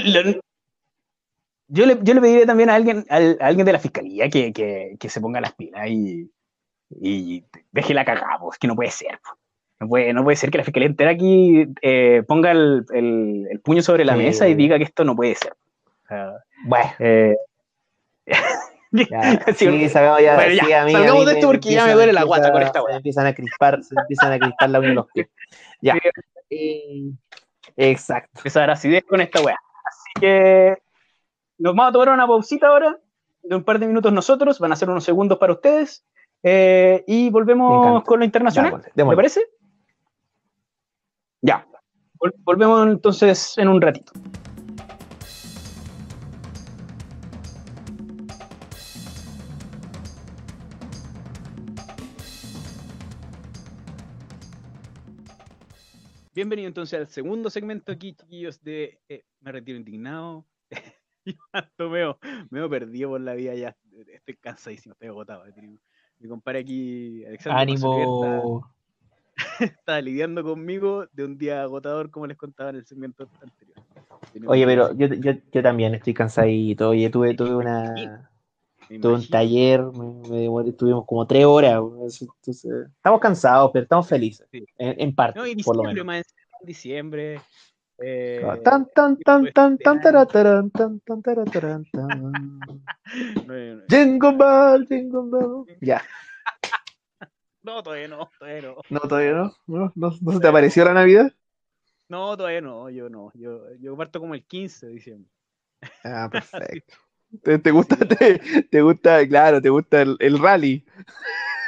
yo, le, yo le pediría también a alguien, a, alguien de la fiscalía que, que, que, se ponga las pilas y, y deje la cagada, pues, que no puede ser. No puede, no puede ser que la fiscalía entera aquí eh, ponga el, el, el, puño sobre la mesa y diga que esto no puede ser. Bueno. Eh, <laughs> <laughs> sí, sabemos ya. Bueno, ya, sí, salgamos de esto porque ya me duele la guata con esta Se empiezan a crispar, se empiezan a crispar la uno los <laughs> pies. Ya. Eh, exacto. Empezar acidez con esta weá. Así que nos vamos a tomar una pausita ahora, de un par de minutos nosotros, van a ser unos segundos para ustedes, eh, y volvemos con lo internacional. ¿Te parece? Ya. Volvemos entonces en un ratito. Bienvenido entonces al segundo segmento aquí, chiquillos, de eh, Me Retiro Indignado. <laughs> Yo me veo perdido por la vida ya. Estoy cansadísimo, estoy agotado. Mi compadre aquí, Alexander. Ánimo. <laughs> Está, lidiando conmigo de un día agotador, como les contaba en el segmento anterior. Oye, pero yo, yo, yo también estoy cansadito. Oye, tuve, tuve una Tuve un taller, me, me demoré, tuvimos como tres horas. Entonces, estamos cansados, pero estamos felices. En, parte, no, por lo menos. Más, diciembre. Eh, ah, tan tan tan. <laughs> Ya. <laughs> No, todavía no, todavía no. No, todavía no. ¿No, se te apareció la Navidad? No, todavía no, yo no. Yo, yo parto como el 15 de diciembre. Ah, <laughs> perfecto. ¿Te, gusta, te, gusta, claro, te gusta el, rally?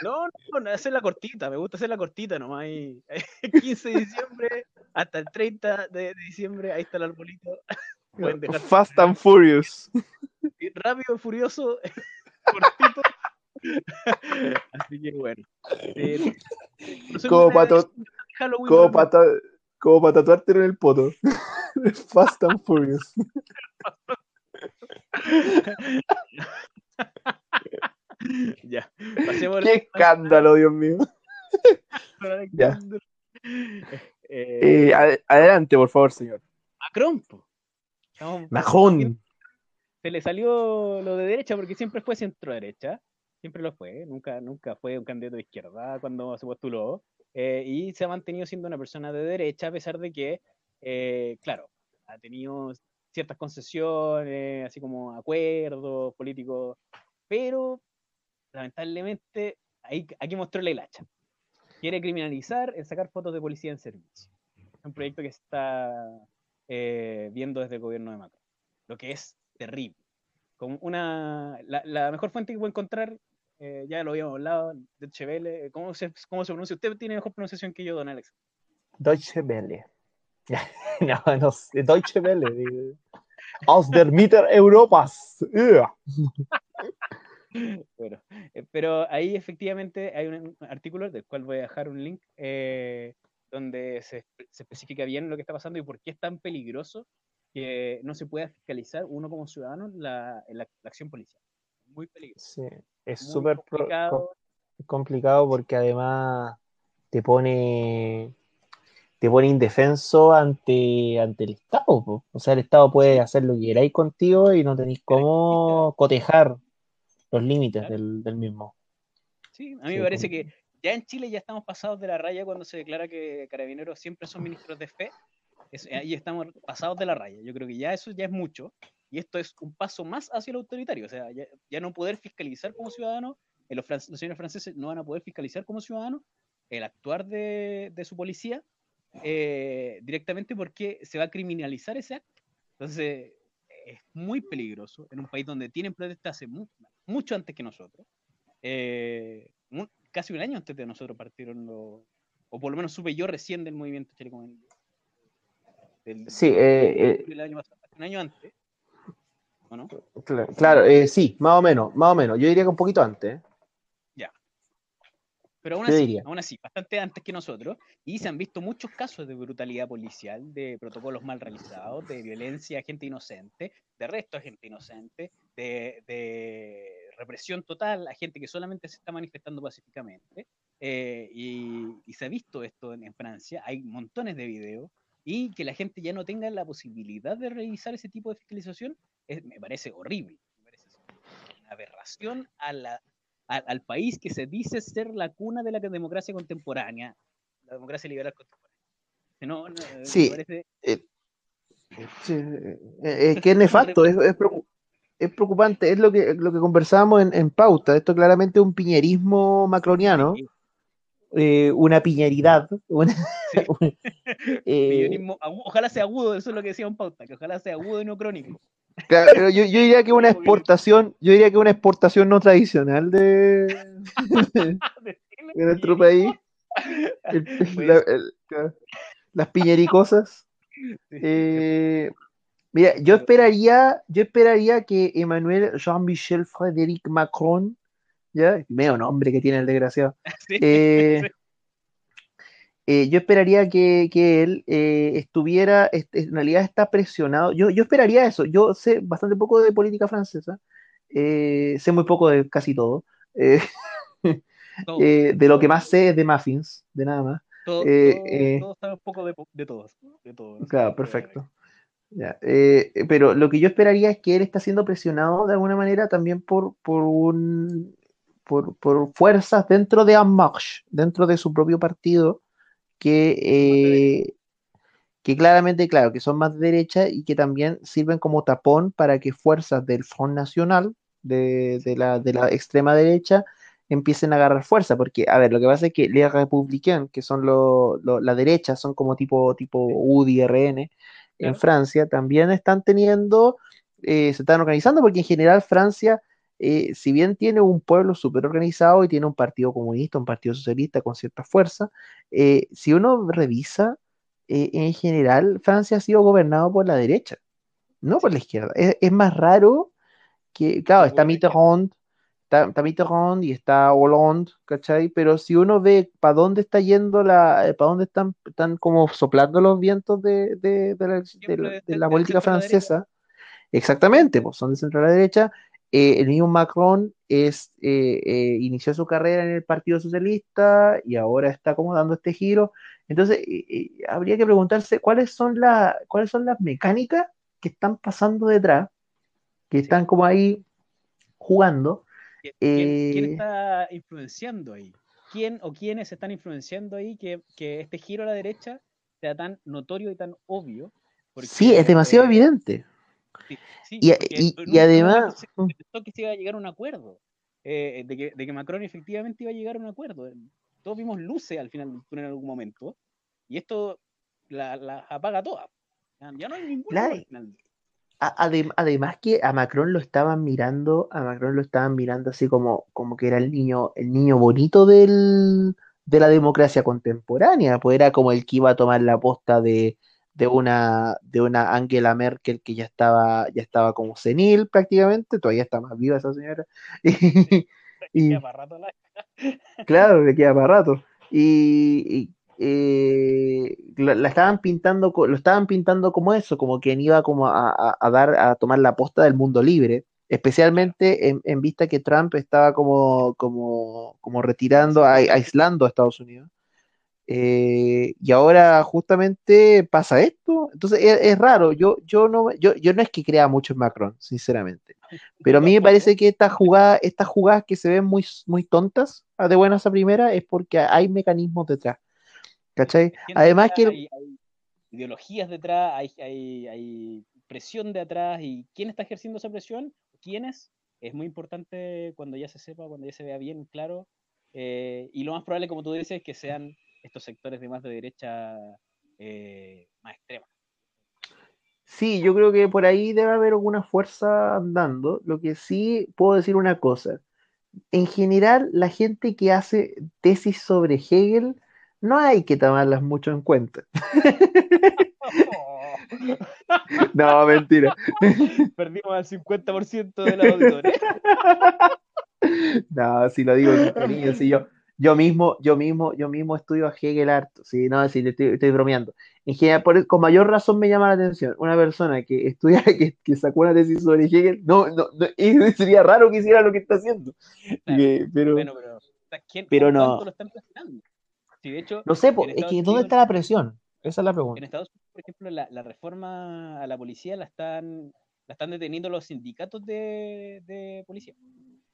No, no, no, hacer la cortita, me gusta hacer la cortita nomás. Ahí, <laughs> 15 de diciembre hasta el 30 de, diciembre, ahí está el arbolito. <laughs> Fast and Furious. <laughs> Rápido, furioso, cortito. Así que bueno. Eh, como, para como, en el poto. Fast and Furious. <laughs> ya. Qué escándalo, Dios mío. <laughs> ya. Eh, eh adelante, por favor, señor. Macron. Macron. Se le salió lo de derecha porque siempre fue centro derecha. Siempre lo fue. Nunca, nunca fue un candidato de izquierda cuando se postuló. Eh, y se ha mantenido siendo una persona de derecha a pesar de que, claro, ha tenido ciertas concesiones, así como acuerdos políticos, pero lamentablemente ahí, aquí mostró la hilacha. Quiere criminalizar el sacar fotos de policía en servicio. Es un proyecto que está eh, viendo desde el gobierno de Macron, lo que es terrible. Con una, la, mejor fuente que puedo encontrar, eh, ya lo habíamos hablado, Deutsche Welle, ¿cómo se, ¿cómo se pronuncia? Usted tiene mejor pronunciación que yo, don Alex. Deutsche Welle. <laughs> no, no sé, Deutsche Welle. Aus der Mitte Europas. <laughs> bueno, eh, pero ahí efectivamente hay un artículo del cual voy a dejar un link eh, donde se, especifica bien lo que está pasando y por qué es tan peligroso que no se pueda fiscalizar uno como ciudadano la, la, acción policial. Muy peligroso. Sí, es súper complicado. complicado porque además te pone te pone indefenso ante, ante el Estado. O sea, el Estado puede hacer lo que queráis contigo y no tenéis cómo cotejar los límites del, mismo. Sí, a mí me parece que ya en Chile ya estamos pasados de la raya cuando se declara que carabineros siempre son ministros de fe. ahí estamos pasados de la raya. Yo creo que ya eso ya es mucho. Y esto es un paso más hacia el autoritario. O sea, ya, no poder fiscalizar como ciudadano, eh, los, los, señores franceses no van a poder fiscalizar como ciudadano el actuar de, de su policía eh, directamente porque se va a criminalizar ese acto. Entonces, es muy peligroso en un país donde tienen protestas hace mucho antes que nosotros. Eh, casi un año antes de nosotros partieron los, o por lo menos supe yo recién del movimiento Chile sí, eh, un año antes. Claro, sí, más o menos, más o menos. Yo diría que un poquito antes. Pero aún así, aún así, bastante antes que nosotros, y se han visto muchos casos de brutalidad policial, de protocolos mal realizados, de violencia a gente inocente, de arresto a gente inocente, de, represión total a gente que solamente se está manifestando pacíficamente. Eh, y, se ha visto esto en, Francia, hay montones de videos, y que la gente ya no tenga la posibilidad de realizar ese tipo de fiscalización, me parece horrible. Me parece una aberración a la al, país que se dice ser la cuna de la democracia contemporánea, la democracia liberal contemporánea. sí, parece... Eh, eh, eh, que es nefasto, es, es, preocupante, es lo que, lo que conversábamos en, pauta, esto claramente es un piñerismo macroniano. una piñeridad. <laughs> <laughs> ojalá sea agudo, eso es lo que decía en pauta, que ojalá sea agudo y no crónico yo, yo, diría que una <laughs> exportación, yo diría que una exportación no tradicional de, <laughs> de nuestro país. las piñericosas. <laughs> Eh, mira, yo esperaría, yo esperaría que Emmanuel Jean-Michel Frédéric Macron, ya, medio nombre que tiene el desgraciado, eh, eh, yo esperaría que, él eh, estuviera, en realidad está presionado. Yo, yo esperaría eso. Yo sé bastante poco de política francesa, eh, sé muy poco de casi todo. <laughs> de lo que más sé es de muffins, de nada más. Todo, todo, un poco de, de todos. claro, perfecto. pero lo que yo esperaría es que él está siendo presionado de alguna manera también por, por un por, por fuerzas dentro de En Marche, dentro de su propio partido, que, eh, que claramente, claro, que son más de derecha y que también sirven como tapón para que fuerzas del Front Nacional, de, la, de la extrema derecha, empiecen a agarrar fuerza, porque, a ver, lo que pasa es que les Républicains, que son lo, la derecha, son como tipo, tipo UDI, RN, en Francia, también están teniendo se están organizando, porque en general Francia, si bien tiene un pueblo súper organizado y tiene un partido comunista, un partido socialista con cierta fuerza, si uno revisa, en general Francia ha sido gobernado por la derecha, no por la izquierda. Es, es más raro que, claro, está Mitterrand, está, Mitterrand y está Hollande, ¿cachai? Pero si uno ve para dónde está yendo la, eh, para dónde están, están como soplando los vientos de, la, política francesa, exactamente, pues son de centro a la derecha. Eh, el mismo Macron es, eh, inició su carrera en el Partido Socialista y ahora está como dando este giro. Entonces, habría que preguntarse cuáles son, la, cuáles son las mecánicas que están pasando detrás, que están como ahí jugando ¿Quién, eh, está influenciando ahí? ¿Quién o quiénes están influenciando ahí que, este giro a la derecha sea tan notorio y tan obvio? sí, es demasiado evidente. y, además... que se iba a llegar a un acuerdo, eh, de, que, Macron efectivamente iba a llegar a un acuerdo. Todos vimos luces al final en algún momento, y esto la, apaga todas. Ya no hay ningún final además que a Macron lo estaban mirando, a Macron lo estaban mirando así como, como que era el niño, el niño bonito del, de la democracia contemporánea, pues era como el que iba a tomar la posta de, de una, de una Angela Merkel que ya estaba, ya estaba como senil prácticamente, todavía está más viva esa señora. <laughs> y, <laughs> claro, le queda para rato. Y, eh, la, estaban pintando, lo estaban pintando como eso, como quien iba como a, dar, a tomar la posta del mundo libre, especialmente en, vista que Trump estaba como, como, como retirando, aislando a Estados Unidos. Eh, y ahora justamente pasa esto. Entonces es, raro. Yo, yo, no, yo, yo no es que crea mucho en Macron, sinceramente. Pero a mí me parece que estas jugadas, estas jugadas que se ven muy, muy tontas de buenas a primera es porque hay mecanismos detrás. ¿Cachai? Además que... Hay, ideologías detrás, hay, presión de atrás, y quién está ejerciendo esa presión, quiénes, es muy importante cuando ya se sepa, cuando ya se vea bien claro, eh, y lo más probable, como tú dices, es que sean estos sectores de más de derecha eh, más extrema. Sí, yo creo que por ahí debe haber alguna fuerza andando. Lo que sí puedo decir una cosa. En general, la gente que hace tesis sobre Hegel no hay que tomarlas mucho en cuenta. <laughs> no, mentira. Perdimos al 50% de la auditores. <laughs> no, si lo digo cariño, si yo, yo mismo, yo mismo, yo mismo estudio a Hegel harto, sí, no, si estoy, estoy bromeando. En general, con mayor razón me llama la atención una persona que estudia, <laughs> que, que sacó una tesis sobre Hegel, no, no, no <laughs> sería raro que hiciera lo que está haciendo. pero, bueno, pero, pero no. Lo están de hecho, no sé, es que ¿dónde está la presión? Esa es la pregunta. En Estados Unidos, por ejemplo, la, reforma a la policía la están, la están deteniendo los sindicatos de, policía.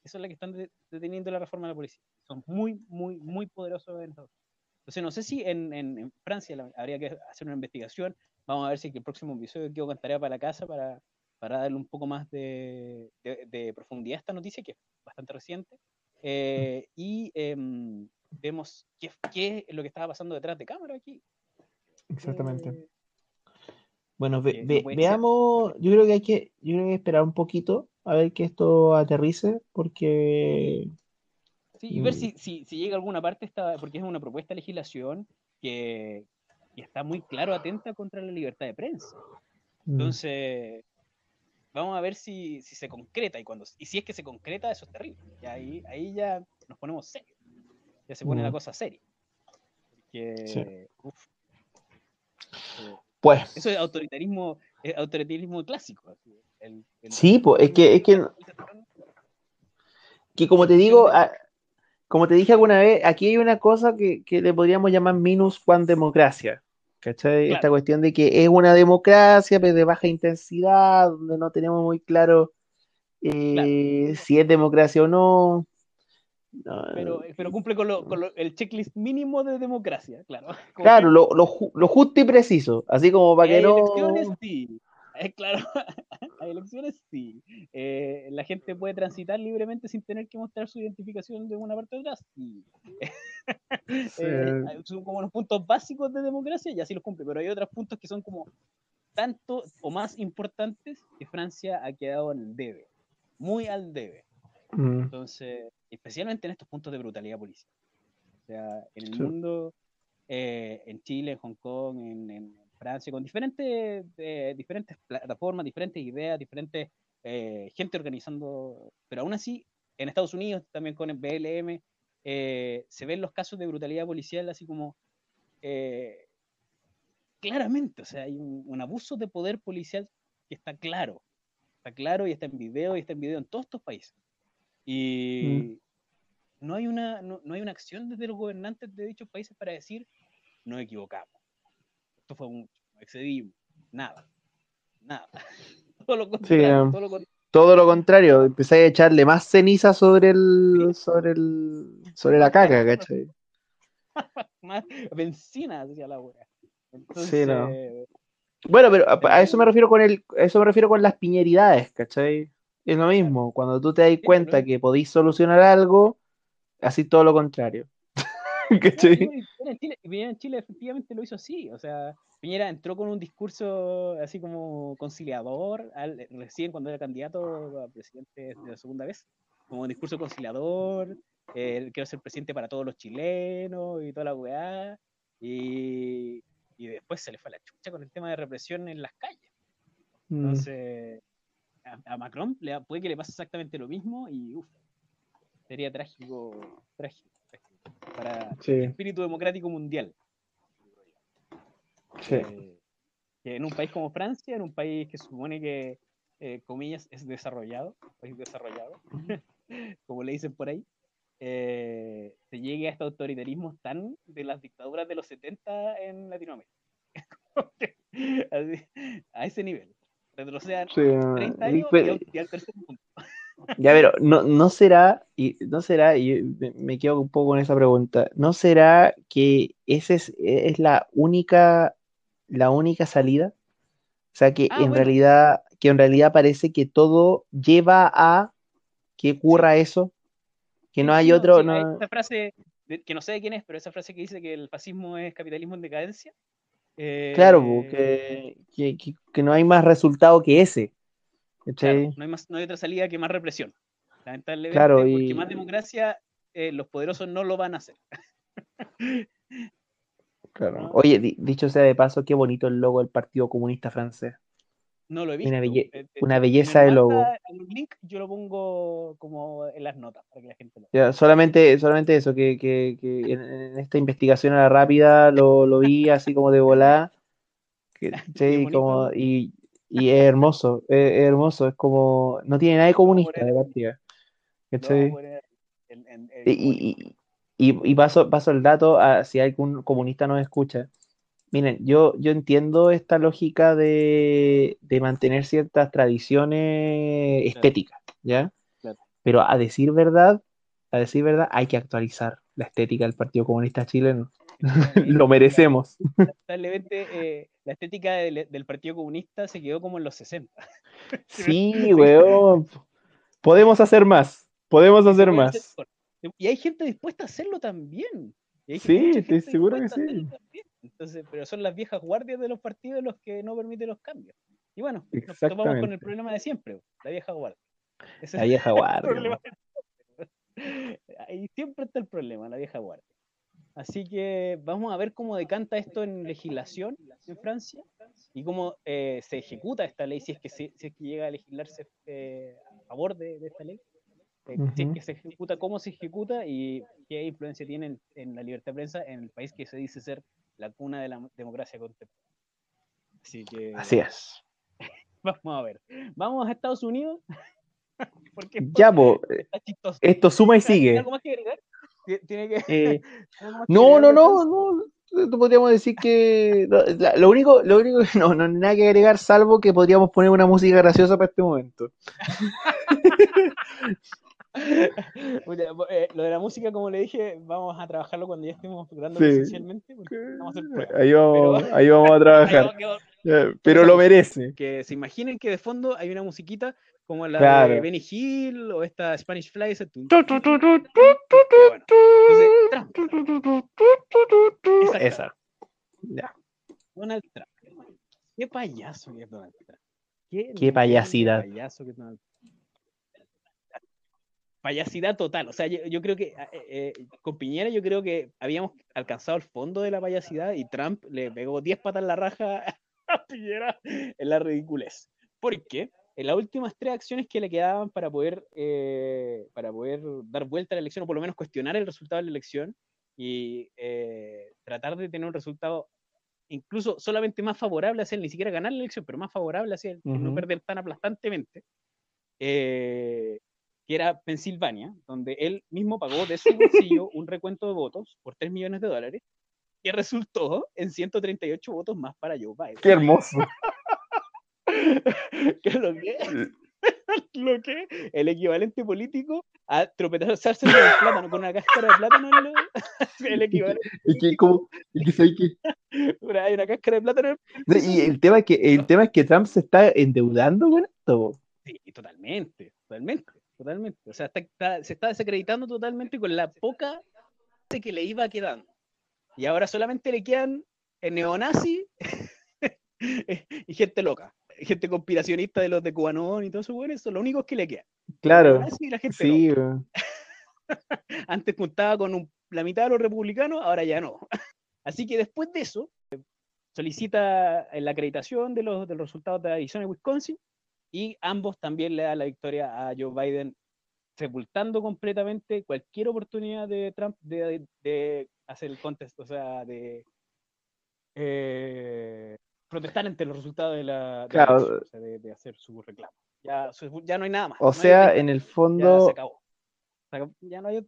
Eso es la que están deteniendo la reforma a la policía. Son muy, muy, muy poderosos en Estados. Entonces, no sé si en, Francia habría que hacer una investigación. Vamos a ver si el próximo episodio quedo con tarea para la casa para, para darle un poco más de, profundidad a esta noticia, que es bastante reciente. Eh, y em, vemos qué, qué, es lo que estaba pasando detrás de cámara aquí. Exactamente. Eh, bueno, veamos, yo creo que hay que, yo creo que esperar un poquito a ver que esto aterrice, porque... Sí, y ver mm. si, si, si llega a alguna parte, esta, porque es una propuesta de legislación que, está muy claro atenta contra la libertad de prensa. Mm. Entonces, vamos a ver si, si, se concreta y cuando y si es que se concreta, eso es terrible. Y ahí, ahí ya nos ponemos serios ya se pone la cosa seria. Porque, pues. Eso es autoritarismo, es autoritarismo clásico. Sí, pues, es que, es que, que como te digo, como te dije alguna vez, aquí hay una cosa que, le podríamos llamar minus Juan democracia. ¿Cachai? Esta cuestión de que es una democracia pero de baja intensidad, donde no tenemos muy claro eh, si es democracia o no. Pero, pero, cumple con, lo, con el checklist mínimo de democracia, claro. <laughs> claro, lo, lo, lo, justo y preciso, así como para que no... Elecciones sí, eh, claro, <laughs> hay elecciones sí. Eh, la gente puede transitar libremente sin tener que mostrar su identificación de una parte de atrás, sí. <laughs> Eh, son como los puntos básicos de democracia y así los cumple, pero hay otros puntos que son como tanto o más importantes que Francia ha quedado al debe, muy al debe. Mm. Entonces, especialmente en estos puntos de brutalidad policial. O sea, en el mundo, eh, en Chile, en Hong Kong, en, Francia, con diferentes, eh, diferentes plataformas, diferentes ideas, diferentes eh, gente organizando, pero aún así, en Estados Unidos, también con el BLM, se ven los casos de brutalidad policial así como claramente, o sea, hay un, abuso de poder policial que está claro, está claro y está en video y está en video en todos estos países. Y mm. no, hay una, no, hay una acción desde los gobernantes de dichos países para decir, nos equivocamos. Esto fue mucho, excedimos, nada, nada. <laughs> todo lo contrario. todo, lo contrario. todo lo contrario, empezáis a echarle más ceniza sobre el, sobre el, sobre la caca, ¿cachai? <laughs> más benzina hacia la wea. Sí, no. Bueno, pero a, eso me refiero con el, eso me refiero con las piñeridades, ¿cachai? Es lo mismo, cuando tú te das cuenta que podéis solucionar algo, así todo lo contrario. <laughs> ¿Cachai? Piñera en Chile efectivamente lo hizo así, o sea, Piñera entró con un discurso así como conciliador, recién cuando era candidato a presidente de la segunda vez, como un discurso conciliador, eh, quiero ser presidente para todos los chilenos y toda la weá, y, y después se le fue la chucha con el tema de represión en las calles. Mm. Entonces, a, Macron le, puede que le pase exactamente lo mismo y uff, sería trágico, trágico, para el espíritu democrático mundial. Sí. Eh, en un país como Francia, en un país que supone que, eh, comillas, es desarrollado, país desarrollado, <laughs> como le dicen por ahí, eh, se llegue a este autoritarismo tan de las dictaduras de los 70 en Latinoamérica. <laughs> a ese nivel. Retrocedan 30 años y, al tercer punto. Ya, pero no, no será, y no será, y me quedo un poco con esa pregunta, ¿no será que esa es, es la única, la única salida? O sea que ah, en realidad, que en realidad parece que todo lleva a que ocurra eso que no hay otro. no... Esa frase, que no sé de quién es, pero esa frase que dice que el fascismo es capitalismo en decadencia. claro, eh, que, no hay más resultado que ese. No, hay más, no hay otra salida que más represión. Lamentablemente, claro, porque más democracia, eh, los poderosos no lo van a hacer. <laughs> claro. Oye, dicho sea de paso, qué bonito el logo del Partido Comunista Francés. No lo he visto. Una, belleza de logo. El link yo lo pongo como en las notas para que la gente lo vea. solamente, solamente eso, que, que, que en, esta investigación a la rápida lo, lo vi así como de volar. <laughs> sí, como, y, y, es hermoso, es, hermoso, es como. No tiene nada de comunista de partida. y, y, y, paso, paso el dato a si algún comunista nos escucha. Miren, yo, yo entiendo esta lógica de, mantener ciertas tradiciones estéticas, ¿ya? Pero a decir verdad, a decir verdad, hay que actualizar la estética del Partido Comunista Chileno. <laughs> Lo merecemos. Lamentablemente, eh, la estética del, Partido Comunista se quedó como en los 60. <laughs> sí, weón. Podemos hacer más. Podemos hacer más. Y hay gente dispuesta a hacerlo también. sí, estoy seguro que sí. Entonces, pero son las viejas guardias de los partidos los que no permiten los cambios. Y bueno, nos topamos con el problema de siempre, la vieja guardia. la vieja <laughs> guardia. Ahí siempre está el problema, la vieja guardia. Así que vamos a ver cómo decanta esto en legislación en Francia y cómo eh, se ejecuta esta ley, si es que, si, es que llega a legislarse eh, a favor de, esta ley, eh, si es que se ejecuta, cómo se ejecuta y qué influencia tiene en, en, la libertad de prensa en el país que se dice ser la cuna de la democracia contemporánea. Así que. Así es. <laughs> Vamos a ver. Vamos a Estados Unidos. <laughs> ya, esto suma y sigue. ¿Algo más que agregar? ¿Tiene que... Eh, <laughs> no, no, no, no. Podríamos decir que lo único, lo único que no, no hay nada que agregar, salvo que podríamos poner una música graciosa para este momento. <laughs> Eh, lo de la música, como le dije, vamos a trabajarlo cuando ya estemos grabando presencialmente. ahí, vamos, ahí vamos a <laughs> trabajar. pero lo merece. Que se imaginen que de fondo hay una musiquita como la de Benny Hill o esta Spanish Fly. Esa. Esa. Ya. Donald Trump. Qué payaso que es Donald Trump. Qué, payasidad. Payasidad total. O sea, yo, creo que eh, eh, con Piñera yo creo que habíamos alcanzado el fondo de la payasidad y Trump le pegó 10 patas en la raja <laughs> a Piñera en la ridiculez. ¿Por qué? En las últimas tres acciones que le quedaban para poder, eh, para poder dar vuelta a la elección, o por lo menos cuestionar el resultado de la elección y tratar de tener un resultado incluso solamente más favorable hacia él, ni siquiera ganar la elección, pero más favorable hacia él, no perder tan aplastantemente, eh, que era Pensilvania, donde él mismo pagó de su bolsillo un recuento de votos por 3 millones de dólares, que resultó en 138 votos más para Joe Biden. ¡Qué hermoso! <laughs> ¿Qué es lo que? <laughs> lo que el equivalente político a tropezarse con el plátano, con una cáscara de plátano. <laughs> el equivalente. ¿Y que, como, y que, que... Hay una cáscara de plátano. Y el tema, es que, el tema es que Trump se está endeudando con esto. Sí, totalmente, totalmente, totalmente. O sea, se está desacreditando totalmente con la poca que le iba quedando. Y ahora solamente le quedan neonazis y gente loca gente conspiracionista de los de Cubanón y todo eso, bueno, eso lo único que le queda. Claro. sí, <laughs> Antes contaba con la mitad de los republicanos, ahora ya no. <laughs> Así que después de eso, solicita la acreditación de los, resultados de Arizona y Wisconsin, y ambos también le dan la victoria a Joe Biden, sepultando completamente cualquier oportunidad de Trump de, hacer el contest, o sea, de eh, protestar ante los resultados de la, de, hacer su reclamo. Ya, ya, no hay nada más. O sea, en el fondo. Ya se acabó. ya no hay.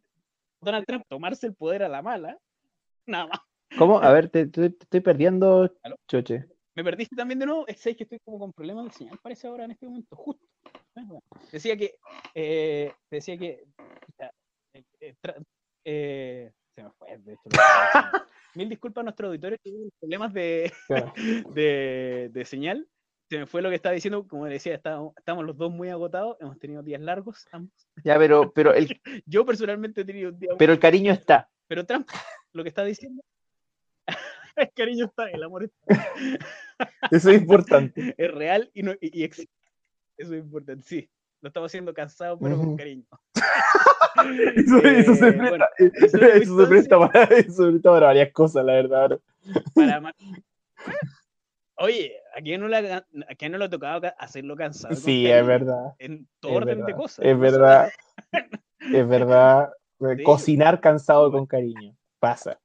Donald Trump tomarse el poder a la mala, <laughs> nada más. ¿Cómo? A ver, te, estoy perdiendo, Choche. ¿Me perdiste también de nuevo? Es que estoy como con problemas de señal, parece ahora en este momento, justo. Decía que. Eh, decía que. Eh, eh, se me fue, de hecho. <laughs> Mil disculpas a nuestros auditores que tienen problemas <laughs> de, de, señal. Se me fue lo que estaba diciendo, como decía, estamos, estamos los dos muy agotados, hemos tenido días largos ambos. Ya, pero, pero el... <laughs> yo personalmente he tenido un día. Pero el cariño está. Pero Trump, lo que está diciendo, el cariño está, el amor está. Eso es importante. Es real y, no, y, existe. Eso es importante, sí. Lo estamos haciendo cansado, pero con cariño. <laughs> eso, eso, se presta, eso, se presta para, eso para varias cosas, la verdad. Para <laughs> Oye, ¿a quién, no le, ¿a quién no le ha tocado hacerlo cansado? Sí, es verdad. En todo orden de cosas. Es verdad. es verdad. Cocinar cansado con cariño. Pasa.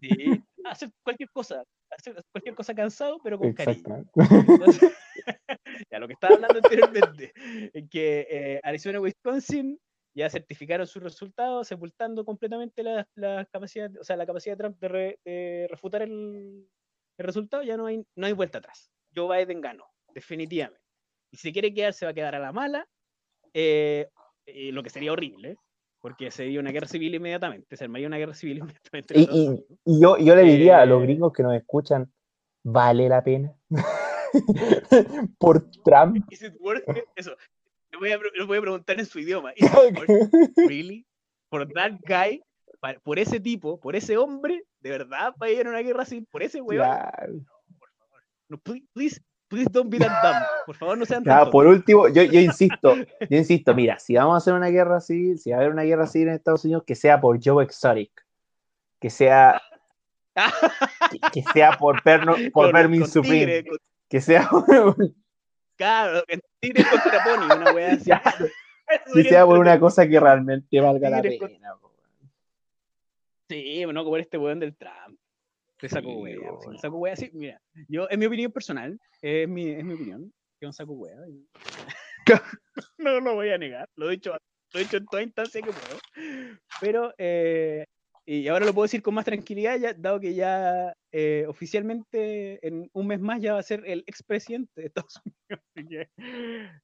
Sí, hacer cualquier cosa. Hacer cualquier cosa cansado, pero con cariño. <laughs> ya, lo que estaba hablando anteriormente, es que eh, Arizona, Wisconsin ya certificaron sus resultados, sepultando completamente la, la capacidad, o sea, la capacidad de Trump de, refutar el, resultado, ya no hay, no hay vuelta atrás. Joe Biden ganó, definitivamente. Y si quiere quedar, se va a quedar a la mala, eh, lo que sería horrible, porque sería una guerra civil inmediatamente, se armaría una guerra civil <laughs> inmediatamente. Y, yo, yo le diría a los eh, gringos que nos escuchan, ¿vale la pena? <laughs> Por Trump. Eso, lo voy a, preguntar en su idioma. <laughs> ¿Really? ¿Por that guy? ¿Por ese tipo? ¿Por ese hombre? ¿De verdad va a ir a una guerra así? ¿Por ese weón? por favor. No, please, please, don't be that dumb. Por favor, no sean tan Por último, yo, yo insisto, yo insisto, mira, si vamos a hacer una guerra así, si va a haber una guerra así en Estados Unidos, que sea por Joe Exotic. Que sea <laughs> que, sea por, Perno, por Vermin Supreme. Que sea <laughs> Claro, Tigre contra Pony, una weá <laughs> así. Si sea por una cosa que realmente valga la pena. Sí, bueno, como este weón del Trump. Te saco sí, weá. saco weá así, mira. Yo, en mi opinión personal, es mi, es mi opinión, que un saco weá. <laughs> <laughs> no lo voy a negar, lo he dicho, lo he dicho en toda instancia que puedo. Pero eh, y ahora lo puedo decir con más tranquilidad, ya, dado que ya eh, oficialmente en un mes más ya va a ser el expresidente de Estados <laughs> Unidos. Así que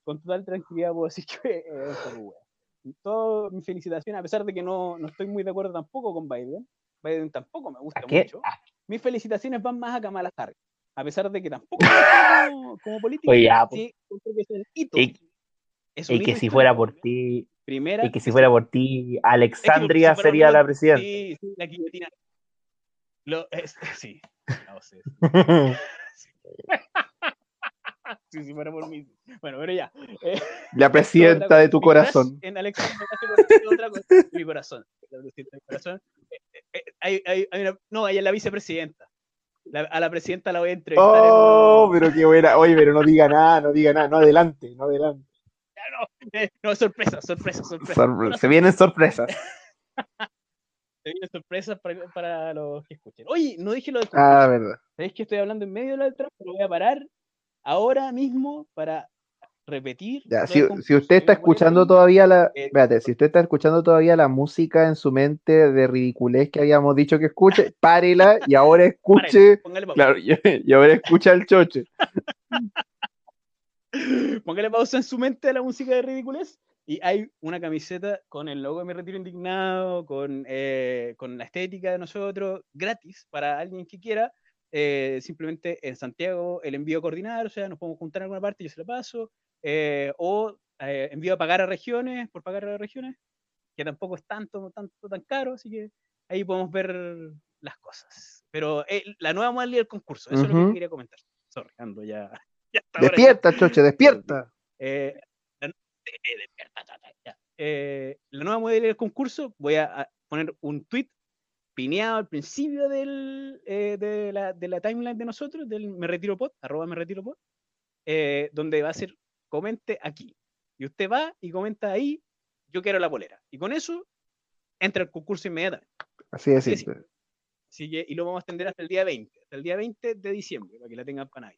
con total tranquilidad puedo decir que es bueno. Todo mi felicitación, a pesar de que no, no, estoy muy de acuerdo tampoco con Biden. Biden tampoco me gusta mucho. Mis felicitaciones van más a Kamala Harris. A pesar de que tampoco <laughs> como, como político. Oye, ya, sí, es un hito. Y, y que si fuera por ti, Primera. Y que si fuera por ti, Alexandria sería la presidenta. Sí, sí, la guillotina. Lo, <laughs> sí, no sé. <laughs> <laughs> sí, sí, fuera por mí. Bueno, pero ya. Eh, la presidenta de tu corazón. En Alexandra otra cosa. Mi corazón. La presidenta de mi corazón. Eh, eh, hay, hay, hay una, no, ella es la vicepresidenta. a la presidenta la voy a entrevistar. Oh, pero qué buena. Oye, pero no diga nada, no diga nada. No adelante, no adelante. Ya no, no, sorpresa, sorpresa, sorpresa. se vienen sorpresas. Se vienen sorpresas para, para, los que escuchen. Oye, no dije lo de Ah, verdad. ¿Sabéis que estoy hablando en medio de la letra? Lo voy a parar ahora mismo para repetir. si, usted está escuchando todavía la, eh, si usted está escuchando todavía la música en su mente de ridiculez que habíamos dicho que escuche, <laughs> párela y ahora escuche, claro, y, ahora escucha el choche. <laughs> Póngale pausa en su mente a la música de ridiculez y hay una camiseta con el logo de Me Retiro Indignado, con, eh, con la estética de nosotros, gratis para alguien que quiera. Eh, simplemente en Santiago el envío a coordinar, o sea, nos podemos juntar en alguna parte, y yo se lo paso, eh, o eh, envío a pagar a regiones, por pagar a regiones, que tampoco es tanto, tanto, tan caro, así que ahí podemos ver las cosas. Pero la nueva modalidad del concurso, eso es lo que quería comentar. Sorry, ando ya. <laughs> despierta, Choche, despierta. La nueva modalidad del concurso, voy a, poner un tweet pineado al principio del, eh, de, la, de, la, timeline de nosotros, del Me Retiro Pod, arroba Me Retiro Pod, eh, donde va a ser comente aquí. Y usted va y comenta ahí, yo quiero la polera. Y con eso entra el concurso inmediatamente. Así es, Así y lo vamos a extender hasta el día 20, hasta el día 20 de diciembre, para que la tengan para.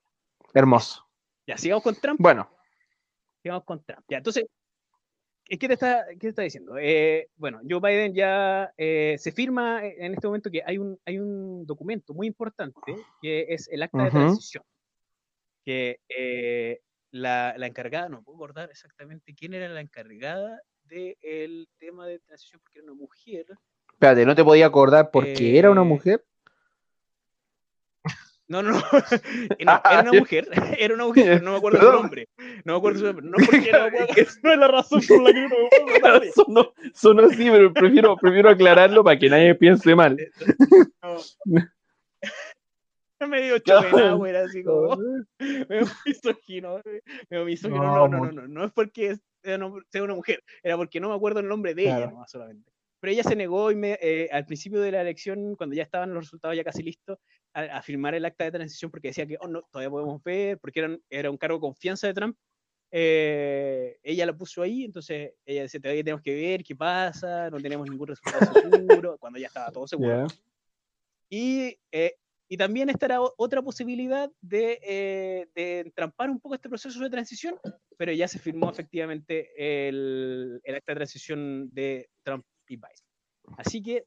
Hermoso. Ya, sigamos con Trump. Bueno. Sigamos con Trump. Ya, entonces, ¿Qué te está, qué te está diciendo? Eh, bueno, Joe Biden ya eh, se firma en este momento que hay un, hay un documento muy importante que es el acta de transición. Que eh, la, la, encargada, no puedo acordar exactamente quién era la encargada del tema de transición porque era una mujer. Espérate, ¿no te podía acordar porque era una mujer? No, no, no. <laughs> Era una <laughs> mujer, <laughs> era una mujer, no me acuerdo su nombre. No me acuerdo su nombre. No porque no no es la razón por la que no me acuerdo. Sonó, sonó así, pero prefiero, prefiero aclararlo para que nadie piense mal. No. Me dio chovena, güey, así como. Me misógino. Me misógino. No, no, no, no, no. es porque sea una mujer, era porque no me acuerdo el nombre de ella, nomás solamente pero ella se negó y me, eh, al principio de la elección, cuando ya estaban los resultados ya casi listos, a, firmar el acta de transición porque decía que oh, no, todavía podemos ver, porque era, era un cargo de confianza de Trump. Eh, ella la puso ahí, entonces ella decía, todavía tenemos que ver qué pasa, no tenemos ningún resultado <laughs> seguro, cuando ya estaba todo seguro. Y, eh, y también estará otra posibilidad de, de entrampar un poco este proceso de transición, pero ya se firmó efectivamente el, el acta de transición de Trump Así que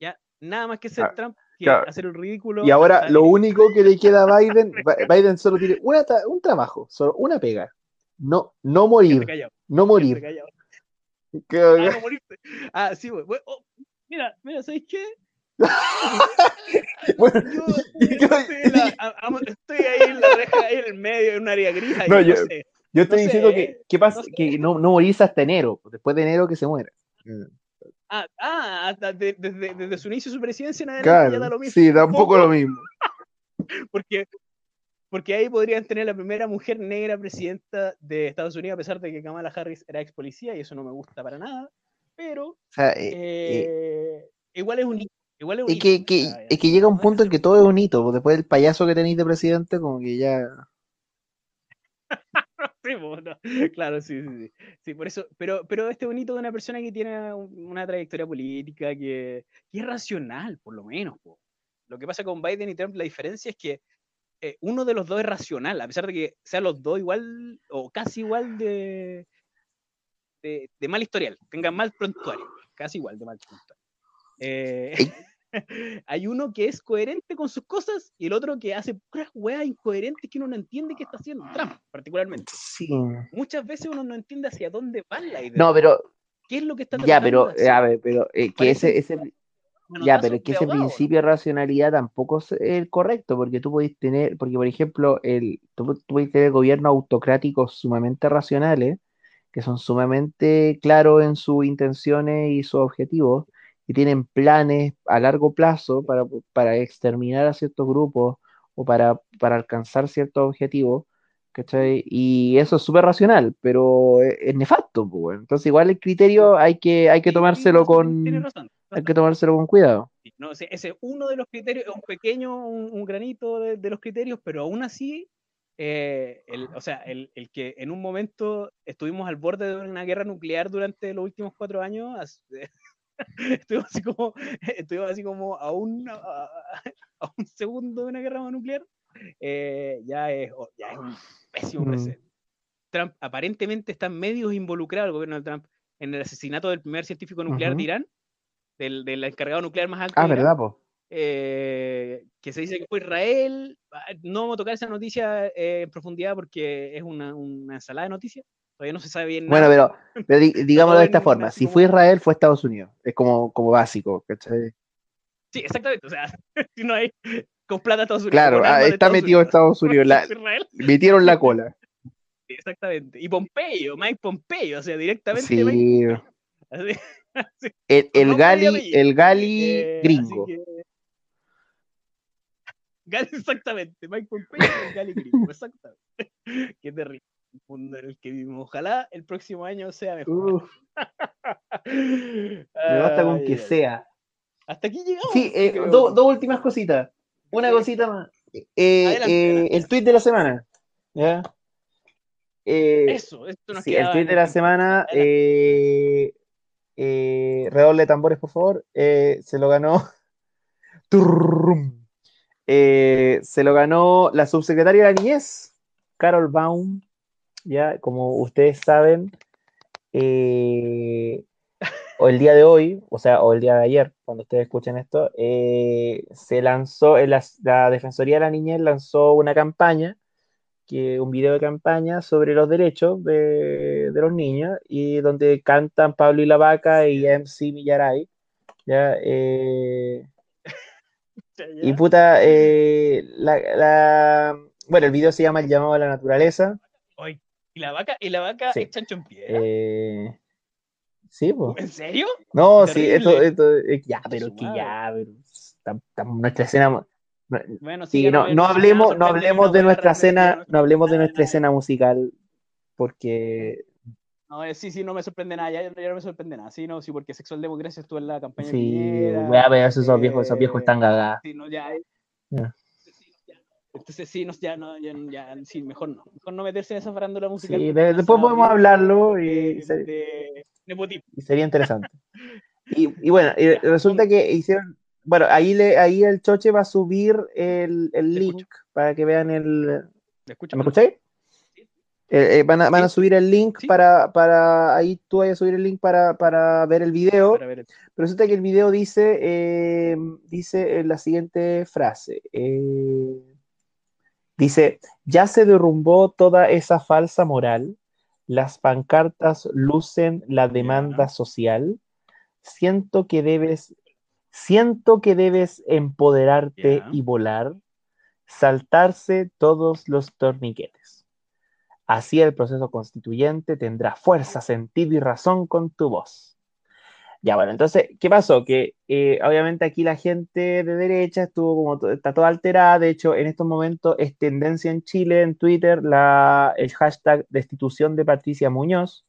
ya nada más que ser ah, Trump, que hacer el ridículo. Y ahora lo único que le queda a Biden, <laughs> Biden solo tiene un trabajo, solo una pega. No, no morir. No morir. Ah, no morirte. Ah, sí, bueno, oh, mira, mira, ¿sabéis qué? <laughs> bueno, yo, estoy, ahí en la reja, ahí en el medio, en un área gris. no, yo, sé. yo estoy diciendo que, ¿qué pasa? que no, no morís hasta enero, después de enero que se muera. Ah, ah desde, desde, su inicio de su presidencia nada ya da lo mismo. Sí, da un poco lo mismo. <laughs> porque, porque ahí podrían tener la primera mujer negra presidenta de Estados Unidos, a pesar de que Kamala Harris era ex policía, y eso no me gusta para nada. Pero eh, eh, eh, igual es un hito. Igual es, que, es que llega un punto en que todo es un hito. Después del payaso que tenéis de presidente, como que ya. <laughs> <laughs> claro, sí, sí, sí, por eso, pero, pero este bonito de una persona que tiene una trayectoria política que, es racional, por lo menos. Lo que pasa con Biden y Trump, la diferencia es que eh, uno de los dos es racional, a pesar de que sean los dos igual o casi igual de, de, mal historial, tengan mal prontuario, casi igual de mal prontuario. Eh, <laughs> hay uno que es coherente con sus cosas y el otro que hace puras weas incoherentes que uno no entiende qué está haciendo Trump, particularmente. Sí. Muchas veces uno no entiende hacia dónde va la idea. No, pero. ¿Qué es lo que está Ya, pero, a ver, pero eh, que ese, ese ya, pero es que ese principio de racionalidad tampoco es el correcto, porque tú podés tener, porque por ejemplo, el, tú, tú tener gobiernos autocráticos sumamente racionales, que son sumamente claros en sus intenciones y sus objetivos, y tienen planes a largo plazo para, exterminar a ciertos grupos o para, alcanzar ciertos objetivos, ¿cachai? Y eso es súper racional, pero es, nefasto, pues, entonces igual el criterio hay que, hay que tomárselo con... Hay que tomárselo con cuidado. No, ese es uno de los criterios, un pequeño, un, granito de, los criterios, pero aún así, eh, el, o sea, el, el, que en un momento estuvimos al borde de una guerra nuclear durante los últimos cuatro años, <laughs> estuvimos así como, <laughs> estuvimos así como a un, <laughs> a, un segundo de una guerra nuclear, eh, ya, es, ya es un pésimo mm. presente. Trump aparentemente está medio involucrado, el gobierno de Trump, en el asesinato del primer científico nuclear de Irán, del, del, encargado nuclear más alto. Ah, ¿verdad, po? Eh, que se dice que fue Israel. Ah, no vamos a tocar esa noticia eh, en profundidad porque es una, una, ensalada de noticias. Todavía no se sabe bien. Bueno, pero, pero <laughs> digámoslo de esta forma: si fue Israel, fue Estados Unidos. Es como, como básico, ¿cachai? Sí, exactamente. O sea, <laughs> si no hay con plata Estados Unidos. Claro, ah, está metido Estados Unidos. <laughs> La, metieron la cola. Exactamente. Y Pompeyo, Mike Pompeyo, o sea, directamente. Sí. El, el Gali, el Gali eh, gringo. Gali, exactamente, Mike Pompeo el Gali gringo, exactamente. Qué terrible mundo en el que vivimos. Ojalá el próximo año sea mejor. <laughs> Me basta con que sea. Hasta aquí llegamos. Sí, eh, dos últimas cositas. Una cosita más. Eh, eh, el tweet de la semana. ¿ya? eso, esto nos sí, El tweet de la semana. Redoble de tambores, por favor. Se lo ganó. <laughs> Se lo ganó la subsecretaria de la niñez, Carol Baum. Ya, como ustedes saben, eh, o el día de hoy, o sea, o el día de ayer, cuando ustedes escuchen esto, se lanzó, la, la Defensoría de la Niñez lanzó una campaña que un video de campaña sobre los derechos de, los niños y donde cantan Pablo y la Vaca y MC Millaray. ¿ya? Eh, <laughs> y puta, eh, la, bueno, el video se llama El llamado a la naturaleza. ¿Y la vaca, y la vaca es chancho en piedra? Eh, sí. ¿En serio? No, sí, esto, esto, ya, pero que ya, pero, nuestra escena bueno, sí, no, no hablemos, no hablemos de nuestra escena, no hablemos de nuestra escena musical, porque no, eh, sí, sí, no me sorprende nada, ya, no me sorprende nada, sí, no, sí, porque Sexual Democracia estuvo en la campaña. Sí, voy a ver esos viejos, esos viejos están gagados. Sí, no, ya, Entonces sí, no, ya, no, ya, ya, sí, mejor no, mejor no meterse en esa farándula musical. Sí, después podemos hablarlo y, y sería interesante. <laughs> y, y, bueno, resulta que hicieron, bueno, ahí, le, ahí el Choche va a subir el, el link para que vean el. ¿Me, escucháis? Eh, eh, van, a, van a, subir el link para, para. Ahí tú vas a subir el link para, para ver el video. Pero resulta que el video dice, eh, dice la siguiente frase. Dice: Ya se derrumbó toda esa falsa moral. Las pancartas lucen la demanda social. Siento que debes Siento que debes empoderarte y volar, saltarse todos los torniquetes. Así el proceso constituyente tendrá fuerza, sentido y razón con tu voz. Ya, bueno, entonces, ¿qué pasó? Que eh, obviamente aquí la gente de derecha estuvo como, está toda alterada. De hecho, en estos momentos es tendencia en Chile, en Twitter, la, el hashtag destitución de Patricia Muñoz.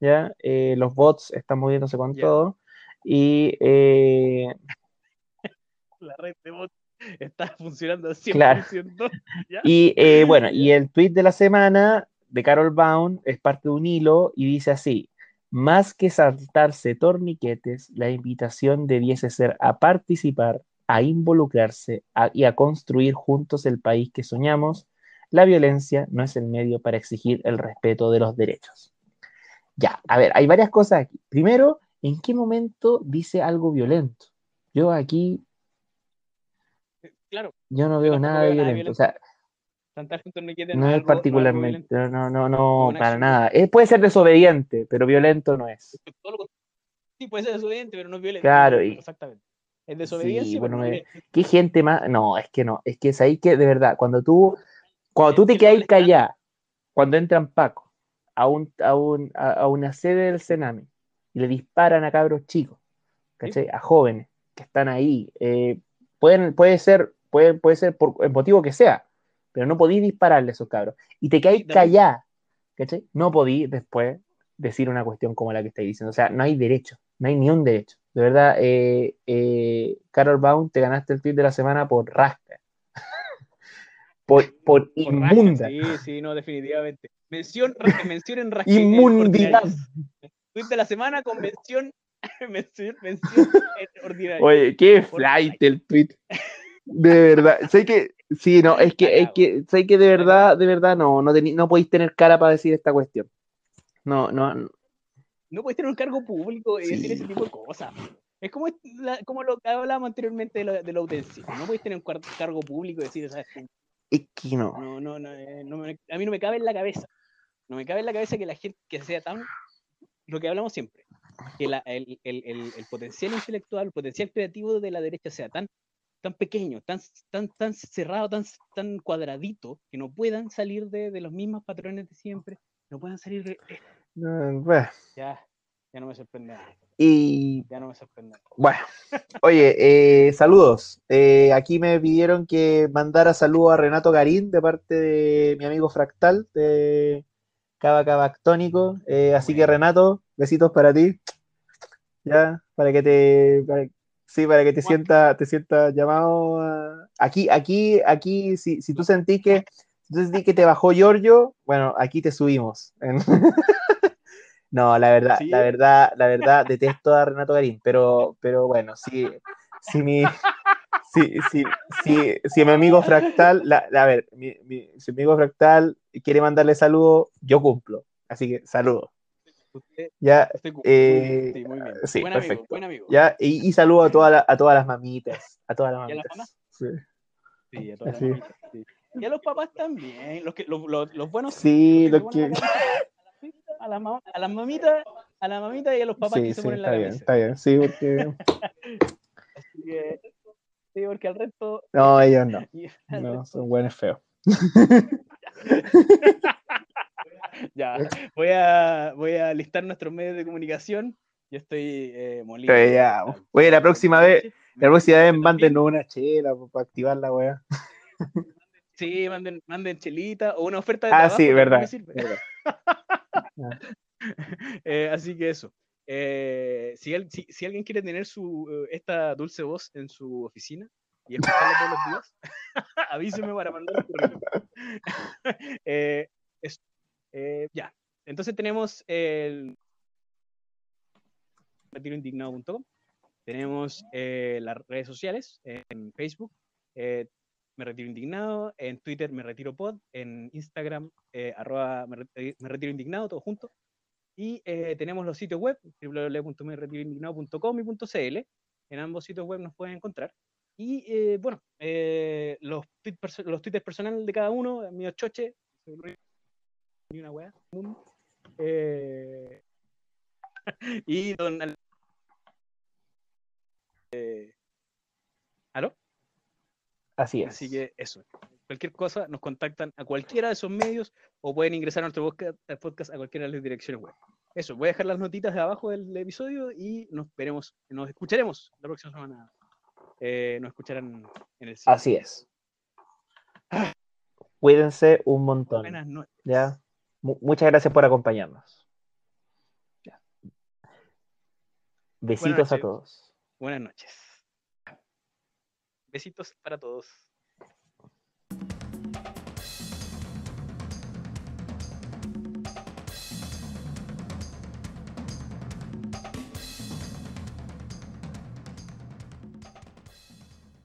¿ya? Eh, los bots están moviéndose con todo. Y eh, <laughs> la red de bots está funcionando al 100%. Claro. <laughs> Y bueno, <laughs> y el tweet de la semana de Carol Baum es parte de un hilo y dice así: más que saltarse torniquetes, la invitación debiese ser a participar, a involucrarse y a construir juntos el país que soñamos. La violencia no es el medio para exigir el respeto de los derechos. Ya, a ver, hay varias cosas aquí. Primero, ¿en qué momento dice algo violento? Yo aquí. Claro. Yo no veo nada de violento. O sea, no, es particularmente, no, no, no, para nada. Eh, puede ser desobediente, pero violento no es. Sí, puede ser desobediente, pero no es violento. Claro, exactamente. Es desobediencia. bueno, ¿Qué gente más? No, es que no, es que es ahí que, de verdad, cuando tú, cuando tú te quedas callado, cuando entran Paco a, un, a, un, a, una sede del Sename y le disparan a cabros chicos, ¿cachai? A jóvenes que están ahí. Eh, pueden, puede ser, puede, puede ser por el motivo que sea, pero no podís dispararle a esos cabros. Y te caes callada, ¿cachai? No podís después decir una cuestión como la que estáis diciendo. O sea, no hay derecho, no hay ni un derecho. De verdad, eh, eh, Carol Baum, te ganaste el tweet de la semana por rasca. <laughs> por, por, inmunda. sí, sí, no, definitivamente. Mención, <laughs> mención en rasca. Inmundidad. Tweet de la semana con mención, <laughs> mención, mención ordinaria. Oye, qué flight el tweet. De verdad, sé que, sí, no, es que, es que, sé que de verdad, de verdad no, no, no podéis tener cara para decir esta cuestión. No, no, no. No podéis tener un cargo público y decir ese tipo de cosas. Es como, como lo que hablábamos anteriormente de lo, de lo No podéis tener un cargo público y decir, ¿sabes? Es que no. No, no, no, eh, no a mí no me cabe en la cabeza. No me cabe en la cabeza que la gente que sea tan. Lo que hablamos siempre. Que la, el, el, el, el, potencial intelectual, el potencial creativo de la derecha sea tan tan pequeño, tan, tan, tan cerrado, tan, tan cuadradito, que no puedan salir de, de los mismos patrones de siempre, no puedan salir de... Ya, ya no me sorprende. Y... Ya no me sorprende. Bueno, oye, eh, saludos. Eh, aquí me pidieron que mandara saludos a Renato Garín de parte de mi amigo Fractal de Cava Cavactónico. Eh, así que Renato, besitos para ti. Ya, para que te... Sí, para que te sienta, te sienta llamado Aquí, aquí, aquí, si, si tú sentís que, si tú sentís que te bajó Giorgio, bueno, aquí te subimos. <laughs> no, la verdad, la verdad, la verdad, detesto a Renato Garín, pero, pero bueno, sí, si mi, si, si, si mi amigo Fractal, a ver, mi, mi, si mi amigo Fractal quiere mandarle saludo, yo cumplo. Así que ya, eh, sí, muy bien. Sí, buen perfecto. Amigo, buen amigo. Ya, y, y saludo a, toda a todas las mamitas. A todas las mamitas. ¿Y a las Sí. sí. a todas las mamitas. Sí. Y a los papás también. Los, que, los, los, los buenos. Sí, los que. A, la, a las mamitas, a la mamita y a los papás sí, que se ponen la bien, está bien. Sí, porque. <laughs> Así que. Sí, porque al resto. No, ellos no. <laughs> No, son buenos feos. <laughs> <laughs> ya, voy a, voy a listar nuestros medios de comunicación. Yo estoy eh, molido. Ya. Oye, la próxima vez, la próxima vez manden una chela para activar la weá. <laughs> Sí, manden, manden chelita o una oferta de Ah, sí, verdad. <laughs> eh, así que eso. Eh, si, si, si, alguien quiere tener su, eh, esta dulce voz en su oficina y escucharla todos los días, avíseme para mandar el correo. eh, eso. Eh, ya, entonces tenemos el retiroindignado.com, tenemos eh, las redes sociales en Facebook, eh, me retiro indignado, en Twitter me retiro pod, en Instagram arroba me, retiro indignado, todo junto. Y tenemos los sitios web, www.meretiroindignado.com y .cl. En ambos sitios web nos pueden encontrar. Y bueno, los, los twitters personales de cada uno, mío choche, ni una weá. Eh, y don. Eh, ¿Aló? Así es. Así que eso. Cualquier cosa, nos contactan a cualquiera de esos medios o pueden ingresar a nuestro podcast, a cualquiera de las direcciones web. Eso, voy a dejar las notitas de abajo del episodio y nos veremos, nos escucharemos la próxima semana. Eh, nos escucharán en el sitio. Así es. Cuídense un montón. Buenas noches. ¿Ya? Muchas gracias por acompañarnos. Besitos a todos. Buenas noches. Besitos para todos.